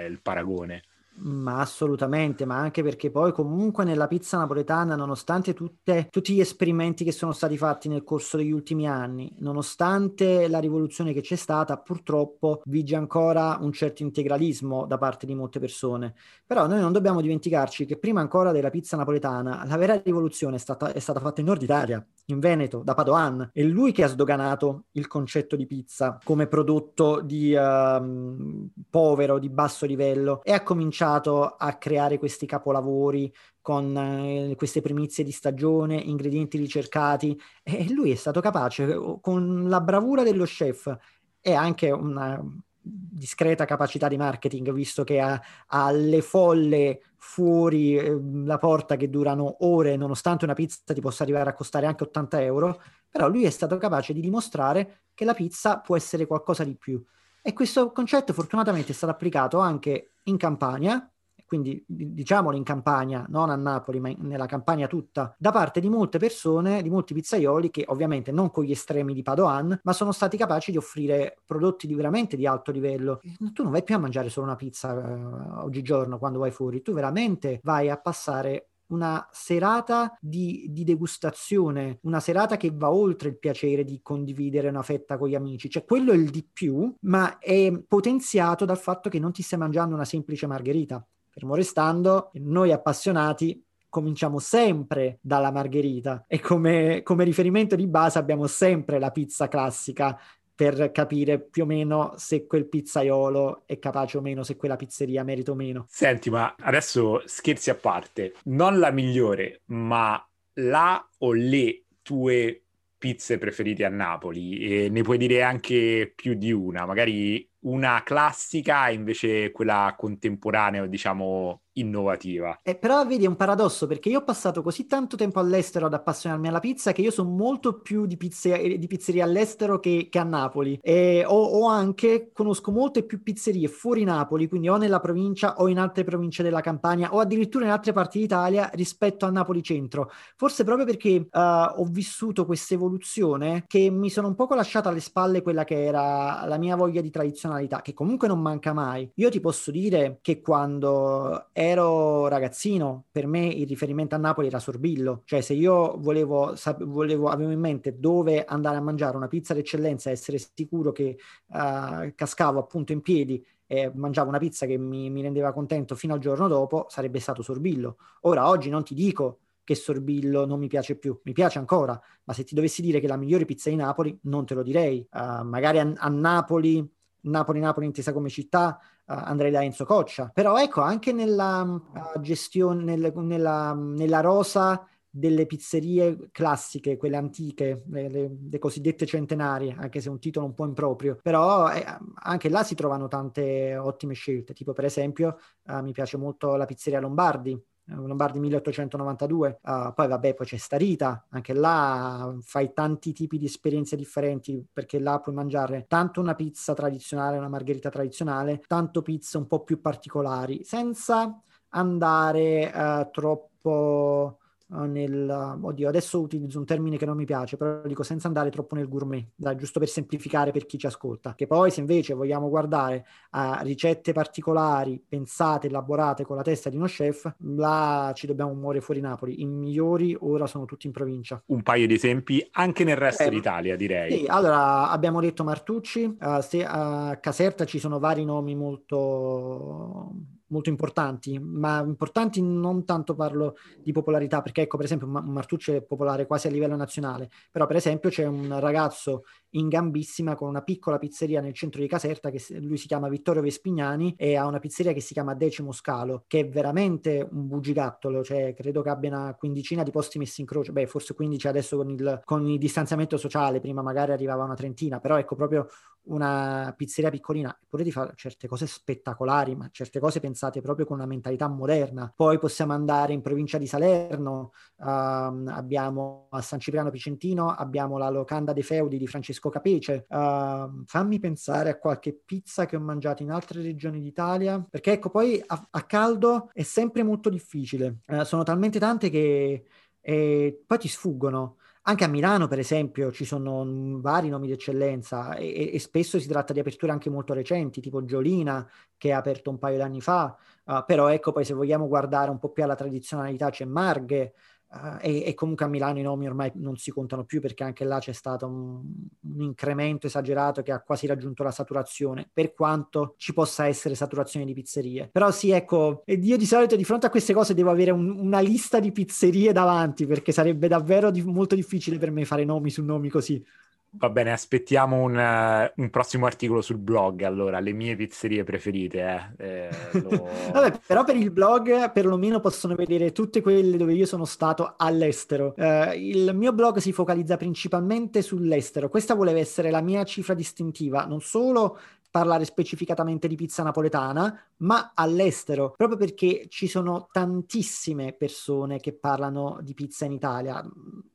il paragone. Ma assolutamente, ma anche perché poi comunque nella pizza napoletana, nonostante tutte, tutti gli esperimenti che sono stati fatti nel corso degli ultimi anni, nonostante la rivoluzione che c'è stata, purtroppo vige ancora un certo integralismo da parte di molte persone. Però noi non dobbiamo dimenticarci che prima ancora della pizza napoletana, la vera rivoluzione è stata, è stata fatta in Nord Italia, in Veneto, da Padoan. È lui che ha sdoganato il concetto di pizza come prodotto di uh, povero, di basso livello e ha cominciato cominciato a creare questi capolavori con eh, queste primizie di stagione, ingredienti ricercati e lui è stato capace con la bravura dello chef e anche una discreta capacità di marketing, visto che ha, ha le folle fuori eh, la porta che durano ore, nonostante una pizza ti possa arrivare a costare anche 80 euro, però lui è stato capace di dimostrare che la pizza può essere qualcosa di più. E questo concetto fortunatamente è stato applicato anche in Campania, quindi diciamolo in Campania, non a Napoli, ma nella Campania tutta, da parte di molte persone, di molti pizzaioli che ovviamente non con gli estremi di Padoan, ma sono stati capaci di offrire prodotti di veramente di alto livello. Tu non vai più a mangiare solo una pizza uh, oggigiorno quando vai fuori, tu veramente vai a passare una serata di, di, degustazione, una serata che va oltre il piacere di condividere una fetta con gli amici, cioè quello è il di più, ma è potenziato dal fatto che non ti stai mangiando una semplice margherita. Fermo restando, noi appassionati cominciamo sempre dalla margherita e come, come riferimento di base abbiamo sempre la pizza classica per capire più o meno se quel pizzaiolo è capace o meno, se quella pizzeria merita o meno. Senti, ma adesso scherzi a parte, non la migliore, ma la o le tue pizze preferite a Napoli? E ne puoi dire anche più di una, magari una classica e invece quella contemporanea, diciamo, innovativa. Eh, però vedi, è un paradosso perché io ho passato così tanto tempo all'estero ad appassionarmi alla pizza che io sono molto più di, pizze- di pizzeria all'estero che, che a Napoli. E ho, ho, anche, conosco molte più pizzerie fuori Napoli, quindi o nella provincia o in altre province della Campania o addirittura in altre parti d'Italia rispetto a Napoli centro. Forse proprio perché uh, ho vissuto questa evoluzione che mi sono un poco lasciata alle spalle quella che era la mia voglia di tradizionalità, che comunque non manca mai. Io ti posso dire che quando ero ragazzino, per me il riferimento a Napoli era Sorbillo, cioè se io volevo, volevo avevo in mente dove andare a mangiare una pizza d'eccellenza essere sicuro che uh, cascavo appunto in piedi e mangiavo una pizza che mi, mi rendeva contento fino al giorno dopo, sarebbe stato Sorbillo. Ora, oggi non ti dico che Sorbillo non mi piace più, mi piace ancora, ma se ti dovessi dire che la migliore pizza di Napoli, non te lo direi. Uh, magari a, a Napoli Napoli-Napoli intesa come città, uh, andrei da Enzo Coccia. Però ecco, anche nella uh, gestione, nel, nella, nella, rosa delle pizzerie classiche, quelle antiche, le, le, le, cosiddette centenarie, anche se è un titolo un po' improprio, però eh, anche là si trovano tante ottime scelte, tipo per esempio uh, mi piace molto la pizzeria Lombardi, Lombardi 1892, uh, poi vabbè poi c'è Starita, anche là fai tanti tipi di esperienze differenti perché là puoi mangiare tanto una pizza tradizionale, una margherita tradizionale, tanto pizze un po' più particolari, senza andare uh, troppo eh, nel... Oddio, adesso utilizzo un termine che non mi piace, però dico senza andare troppo nel gourmet, dai, giusto per semplificare per chi ci ascolta. Che poi se invece vogliamo guardare a ricette particolari, pensate, elaborate con la testa di uno chef, là ci dobbiamo muovere fuori Napoli. I migliori ora sono tutti in provincia. Un paio di esempi anche nel resto eh, d'Italia, direi. Sì, allora abbiamo detto Martucci, uh, se a Caserta ci sono vari nomi molto molto importanti, ma importanti non tanto parlo di popolarità, perché ecco per esempio Martucci è popolare quasi a livello nazionale, però per esempio c'è un ragazzo in gambissima con una piccola pizzeria nel centro di Caserta che lui si chiama Vittorio Vespignani e ha una pizzeria che si chiama Decimo Scalo, che è veramente un bugigattolo, cioè credo che abbia una quindicina di posti messi in croce, beh forse 15 adesso con il, con il distanziamento sociale, prima magari arrivava una trentina, però ecco proprio una pizzeria piccolina, pure di fare certe cose spettacolari, ma certe cose pensate proprio con una mentalità moderna. Poi possiamo andare in provincia di Salerno, uh, abbiamo a San Cipriano Picentino, abbiamo la locanda dei feudi di Francesco Capece. Uh, fammi pensare a qualche pizza che ho mangiato in altre regioni d'Italia, perché ecco poi a, a caldo è sempre molto difficile. Uh, sono talmente tante che eh, poi ti sfuggono. Anche a Milano, per esempio, ci sono mm, vari nomi di eccellenza e, e, spesso si tratta di aperture anche molto recenti, tipo Giolina, che ha aperto un paio d'anni fa, uh, però ecco poi se vogliamo guardare un po' più alla tradizionalità c'è Marghe, Uh, e, e, comunque a Milano i nomi ormai non si contano più perché anche là c'è stato un, un, incremento esagerato che ha quasi raggiunto la saturazione, per quanto ci possa essere saturazione di pizzerie. Però sì, ecco, io di solito di fronte a queste cose devo avere un, una lista di pizzerie davanti perché sarebbe davvero di, molto difficile per me fare nomi su nomi così. Va bene, aspettiamo un, uh, un, prossimo articolo sul blog, allora, le mie pizzerie preferite. Eh. Eh, lo... [LAUGHS] Vabbè, però per il blog perlomeno possono vedere tutte quelle dove io sono stato all'estero. Uh, il mio blog si focalizza principalmente sull'estero. Questa voleva essere la mia cifra distintiva, non solo parlare specificatamente di pizza napoletana, ma all'estero, proprio perché ci sono tantissime persone che parlano di pizza in Italia.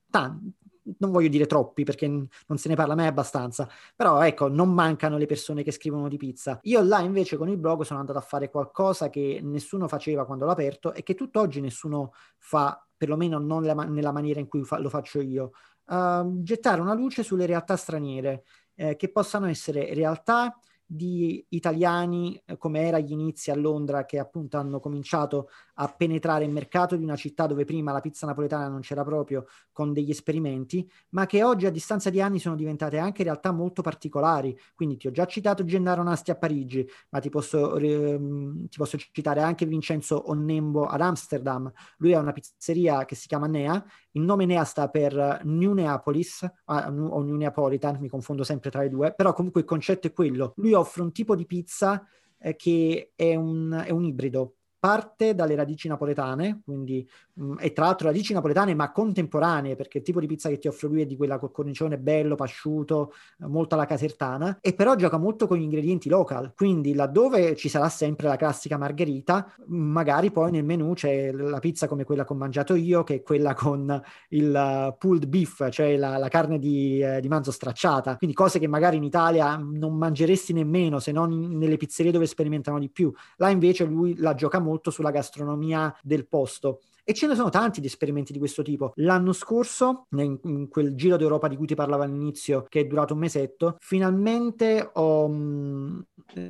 Tanti, non voglio dire troppi perché non se ne parla mai abbastanza, però ecco, non mancano le persone che scrivono di pizza. Io là invece con il blog sono andato a fare qualcosa che nessuno faceva quando l'ho aperto e che tutt'oggi nessuno fa, perlomeno non la, nella maniera in cui fa, lo faccio io. Uh, gettare una luce sulle realtà straniere, eh, che possano essere realtà di italiani eh, come era agli inizi a Londra che appunto hanno cominciato a penetrare il mercato di una città dove prima la pizza napoletana non c'era proprio con degli esperimenti, ma che oggi a distanza di anni sono diventate anche realtà molto particolari. Quindi ti ho già citato Gennaro Nasti a Parigi, ma ti posso, ehm, ti posso citare anche Vincenzo Onnembo ad Amsterdam. Lui ha una pizzeria che si chiama Nea, il nome Nea sta per New Neapolis ah, o New Neapolitan, mi confondo sempre tra i due, però comunque il concetto è quello. Lui offre un tipo di pizza eh, che è un, è un ibrido parte dalle radici napoletane, quindi mh, mm, e tra l'altro radici napoletane ma contemporanee, perché il tipo di pizza che ti offre lui è di quella col cornicione bello, pasciuto, eh, molto alla casertana, e però gioca molto con gli ingredienti local, quindi laddove ci sarà sempre la classica margherita, magari poi nel menù c'è la pizza come quella che ho mangiato io, che è quella con il pulled beef, cioè la, la carne di, eh, di manzo stracciata, quindi cose che magari in Italia non mangeresti nemmeno se non nelle pizzerie dove sperimentano di più. Là invece lui la gioca molto sulla gastronomia del posto. E ce ne sono tanti di esperimenti di questo tipo. L'anno scorso, in, quel giro d'Europa di cui ti parlavo all'inizio, che è durato un mesetto, finalmente ho mh,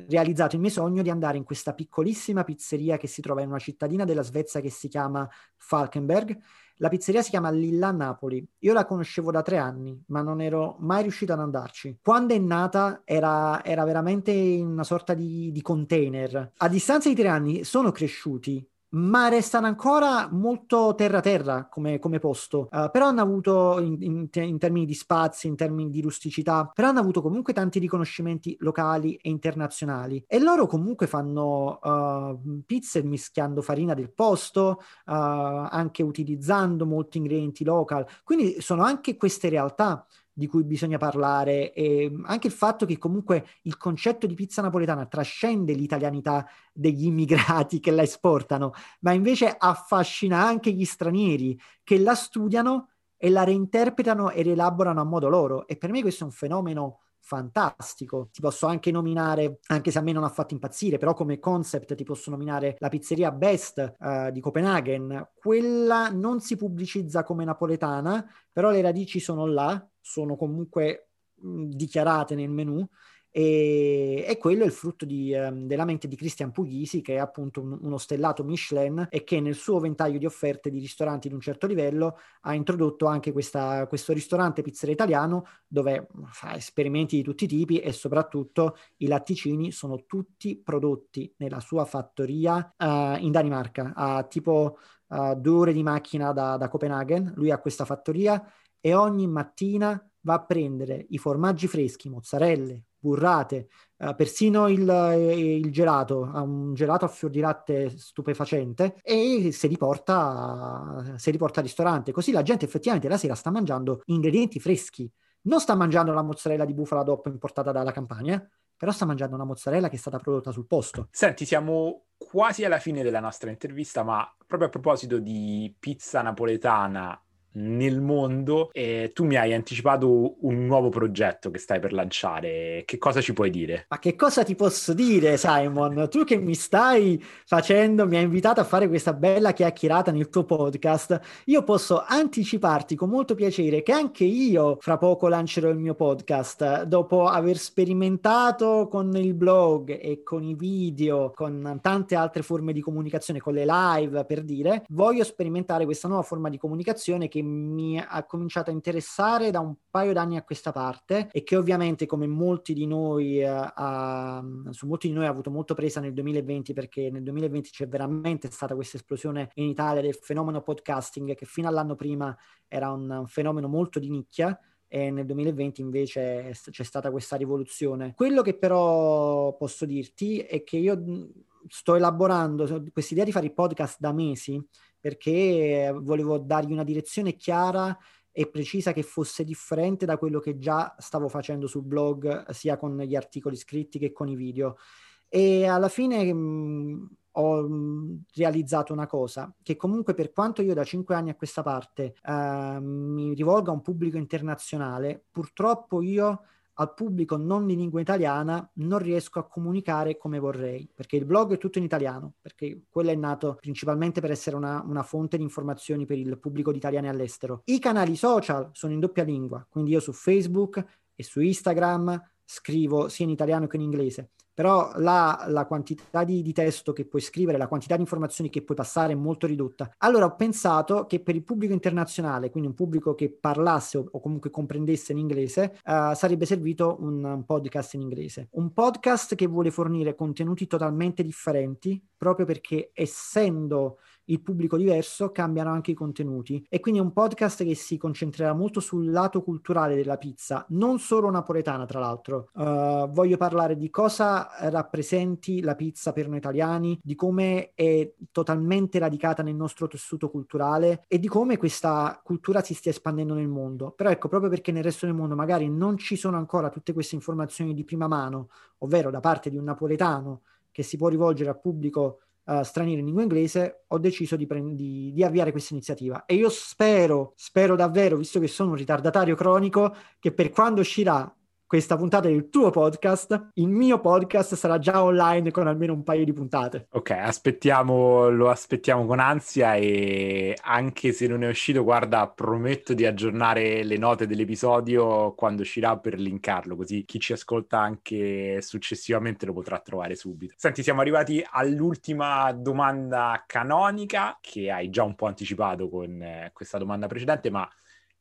realizzato il mio sogno di andare in questa piccolissima pizzeria che si trova in una cittadina della Svezia che si chiama Falkenberg. La pizzeria si chiama Lilla Napoli. Io la conoscevo da tre anni, ma non ero mai riuscito ad andarci. Quando è nata era, era veramente una sorta di, di container. A distanza di tre anni sono cresciuti ma restano ancora molto terra-terra come, come posto. Uh, però hanno avuto, in, in, in, termini di spazi, in termini di rusticità, però hanno avuto comunque tanti riconoscimenti locali e internazionali. E loro comunque fanno uh, pizze mischiando farina del posto, uh, anche utilizzando molti ingredienti local. Quindi sono anche queste realtà di cui bisogna parlare e anche il fatto che comunque il concetto di pizza napoletana trascende l'italianità degli [LAUGHS] immigrati che la esportano, ma invece affascina anche gli stranieri che la studiano e la reinterpretano e rielaborano a modo loro e per me questo è un fenomeno fantastico. Ti posso anche nominare, anche se a me non ha fatto impazzire, però come concept ti posso nominare la pizzeria Best uh, di Copenaghen. Quella non si pubblicizza come napoletana, però le radici sono là, sono comunque dichiarate nel menu e, e quello è il frutto di, um, della mente di Christian Puglisi che è appunto un, uno stellato Michelin e che nel suo ventaglio di offerte di ristoranti di un certo livello ha introdotto anche questa, questo ristorante pizzeria italiano dove fa esperimenti di tutti i tipi e soprattutto i latticini sono tutti prodotti nella sua fattoria uh, in Danimarca. A tipo uh, due ore di macchina da, da Copenaghen lui ha questa fattoria e ogni mattina va a prendere i formaggi freschi, mozzarelle, burrate, eh, persino il, eh, il, gelato, un gelato a fior di latte stupefacente e se li, porta, se li porta al ristorante. Così la gente effettivamente la sera sta mangiando ingredienti freschi. Non sta mangiando la mozzarella di bufala DOP importata dalla campagna, però sta mangiando una mozzarella che è stata prodotta sul posto. Senti, siamo quasi alla fine della nostra intervista, ma proprio a proposito di pizza napoletana nel mondo e tu mi hai anticipato un nuovo progetto che stai per lanciare. Che cosa ci puoi dire? Ma che cosa ti posso dire, Simon? Tu che mi stai facendo, mi hai invitato a fare questa bella chiacchierata nel tuo podcast. Io posso anticiparti con molto piacere che anche io fra poco lancerò il mio podcast dopo aver sperimentato con il blog e con i video, con tante altre forme di comunicazione, con le live per dire, voglio sperimentare questa nuova forma di comunicazione che mi ha cominciato a interessare da un paio d'anni a questa parte e che ovviamente come molti di noi eh, ha, su molti di noi ha avuto molto presa nel 2020 perché nel 2020 c'è veramente stata questa esplosione in Italia del fenomeno podcasting che fino all'anno prima era un, un fenomeno molto di nicchia e nel 2020 invece c'è stata questa rivoluzione. Quello che però posso dirti è che io sto elaborando questa idea di fare i podcast da mesi perché volevo dargli una direzione chiara e precisa che fosse differente da quello che già stavo facendo sul blog, sia con gli articoli scritti che con i video. E alla fine mh, mm, ho mh, mm, realizzato una cosa, che comunque per quanto io da cinque anni a questa parte uh, mi rivolga a un pubblico internazionale, purtroppo io al pubblico non di lingua italiana non riesco a comunicare come vorrei, perché il blog è tutto in italiano, perché quello è nato principalmente per essere una, una fonte di informazioni per il pubblico di italiani all'estero. I canali social sono in doppia lingua, quindi io su Facebook e su Instagram scrivo sia in italiano che in inglese però la, la quantità di, di, testo che puoi scrivere, la quantità di informazioni che puoi passare è molto ridotta. Allora ho pensato che per il pubblico internazionale, quindi un pubblico che parlasse o, o comunque comprendesse in inglese, uh, sarebbe servito un, un podcast in inglese. Un podcast che vuole fornire contenuti totalmente differenti, proprio perché essendo il pubblico diverso, cambiano anche i contenuti. E quindi è un podcast che si concentrerà molto sul lato culturale della pizza, non solo napoletana, tra l'altro. Uh, voglio parlare di cosa rappresenti la pizza per noi italiani, di come è totalmente radicata nel nostro tessuto culturale e di come questa cultura si stia espandendo nel mondo. Però ecco, proprio perché nel resto del mondo magari non ci sono ancora tutte queste informazioni di prima mano, ovvero da parte di un napoletano che si può rivolgere al pubblico uh, in lingua inglese, ho deciso di, pre- di, di, avviare questa iniziativa. E io spero, spero davvero, visto che sono un ritardatario cronico, che per quando uscirà questa puntata del tuo podcast, il mio podcast sarà già online con almeno un paio di puntate. Ok, aspettiamo, lo aspettiamo con ansia e anche se non è uscito, guarda, prometto di aggiornare le note dell'episodio quando uscirà per linkarlo, così chi ci ascolta anche successivamente lo potrà trovare subito. Senti, siamo arrivati all'ultima domanda canonica che hai già un po' anticipato con eh, questa domanda precedente, ma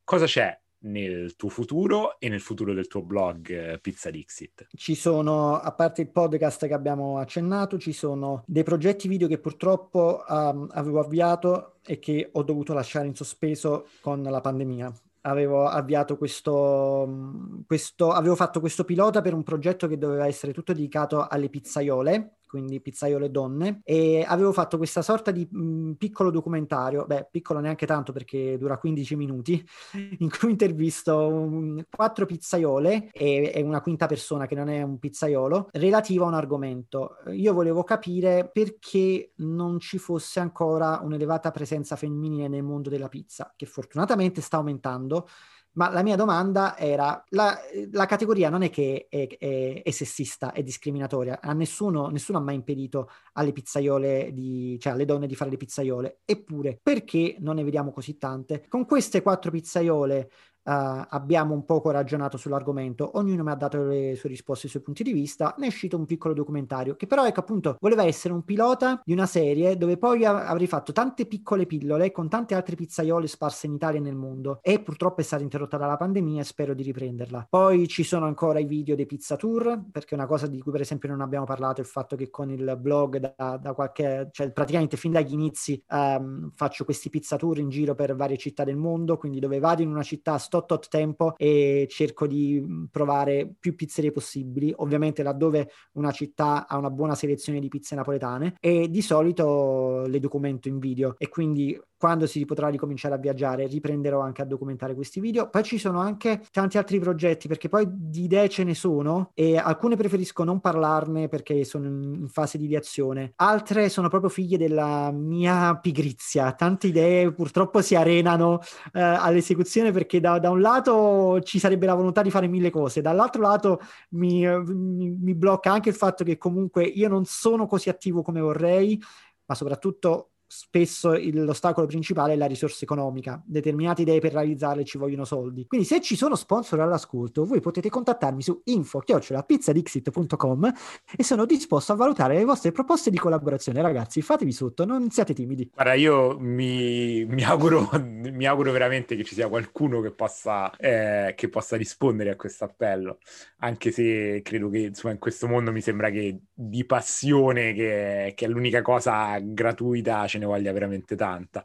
cosa c'è nel tuo futuro e nel futuro del tuo blog eh, Pizza Dixit? Ci sono, a parte il podcast che abbiamo accennato, ci sono dei progetti video che purtroppo um, avevo avviato e che ho dovuto lasciare in sospeso con la pandemia. Avevo avviato questo, mm, questo, avevo fatto questo pilota per un progetto che doveva essere tutto dedicato alle pizzaiole quindi pizzaiole donne, e avevo fatto questa sorta di mh, mm, piccolo documentario, beh, piccolo neanche tanto perché dura 15 minuti, [LAUGHS] in cui intervisto quattro pizzaiole e, e, una quinta persona che non è un pizzaiolo, relativa a un argomento. Io volevo capire perché non ci fosse ancora un'elevata presenza femminile nel mondo della pizza, che fortunatamente sta aumentando, ma la mia domanda era, la, la categoria non è che è, è, è, sessista, è discriminatoria, a nessuno, nessuno ha mai impedito alle pizzaiole, di, cioè alle donne di fare le pizzaiole, eppure perché non ne vediamo così tante? Con queste quattro pizzaiole Uh, abbiamo un poco ragionato sull'argomento, ognuno mi ha dato le sue risposte, i suoi punti di vista, ne è uscito un piccolo documentario che però ecco appunto voleva essere un pilota di una serie dove poi avrei fatto tante piccole pillole con tante altre pizzaiole sparse in Italia e nel mondo e purtroppo è stata interrotta dalla pandemia e spero di riprenderla. Poi ci sono ancora i video dei pizza tour perché una cosa di cui per esempio non abbiamo parlato è il fatto che con il blog da, da qualche, cioè praticamente fin dagli inizi um, faccio questi pizza tour in giro per varie città del mondo, quindi dove vado in una città sto tot tempo e cerco di mm, provare più pizzerie possibili, ovviamente laddove una città ha una buona selezione di pizze napoletane e di solito le documento in video e quindi quando si potrà ricominciare a viaggiare riprenderò anche a documentare questi video. Poi ci sono anche tanti altri progetti perché poi di idee ce ne sono e alcune preferisco non parlarne perché sono in fase di ideazione, altre sono proprio figlie della mia pigrizia. Tante idee purtroppo si arenano eh, all'esecuzione perché da, da, un lato ci sarebbe la volontà di fare mille cose, dall'altro lato mi, mi, mi blocca anche il fatto che comunque io non sono così attivo come vorrei ma soprattutto spesso l'ostacolo principale è la risorsa economica. Determinate idee per realizzarle ci vogliono soldi. Quindi se ci sono sponsor all'ascolto, voi potete contattarmi su info-pizzadixit.com e sono disposto a valutare le vostre proposte di collaborazione. Ragazzi, fatevi sotto, non siate timidi. Guarda, io mi, mi, auguro, [LAUGHS] mi auguro veramente che ci sia qualcuno che possa, eh, che possa rispondere a questo appello, anche se credo che insomma, in questo mondo mi sembra che di passione, che, che è l'unica cosa gratuita, ce ne voglia veramente tanta.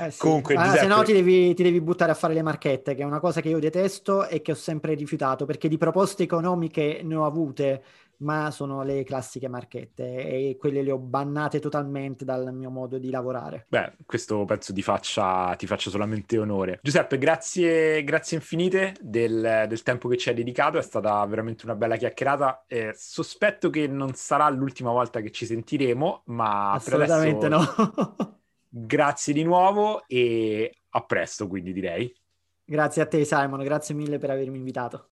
Eh sì. Comunque, ah, Giuseppe... se no ti devi, ti devi, buttare a fare le marchette, che è una cosa che io detesto e che ho sempre rifiutato, perché di proposte economiche ne ho avute, ma sono le classiche marchette e quelle le ho bannate totalmente dal mio modo di lavorare. Beh, questo penso ti faccia, ti faccia solamente onore. Giuseppe, grazie, grazie infinite del, del, tempo che ci hai dedicato, è stata veramente una bella chiacchierata. Eh, sospetto che non sarà l'ultima volta che ci sentiremo, ma assolutamente adesso... no. [LAUGHS] grazie di nuovo e a presto, quindi direi. Grazie a te Simon, grazie mille per avermi invitato.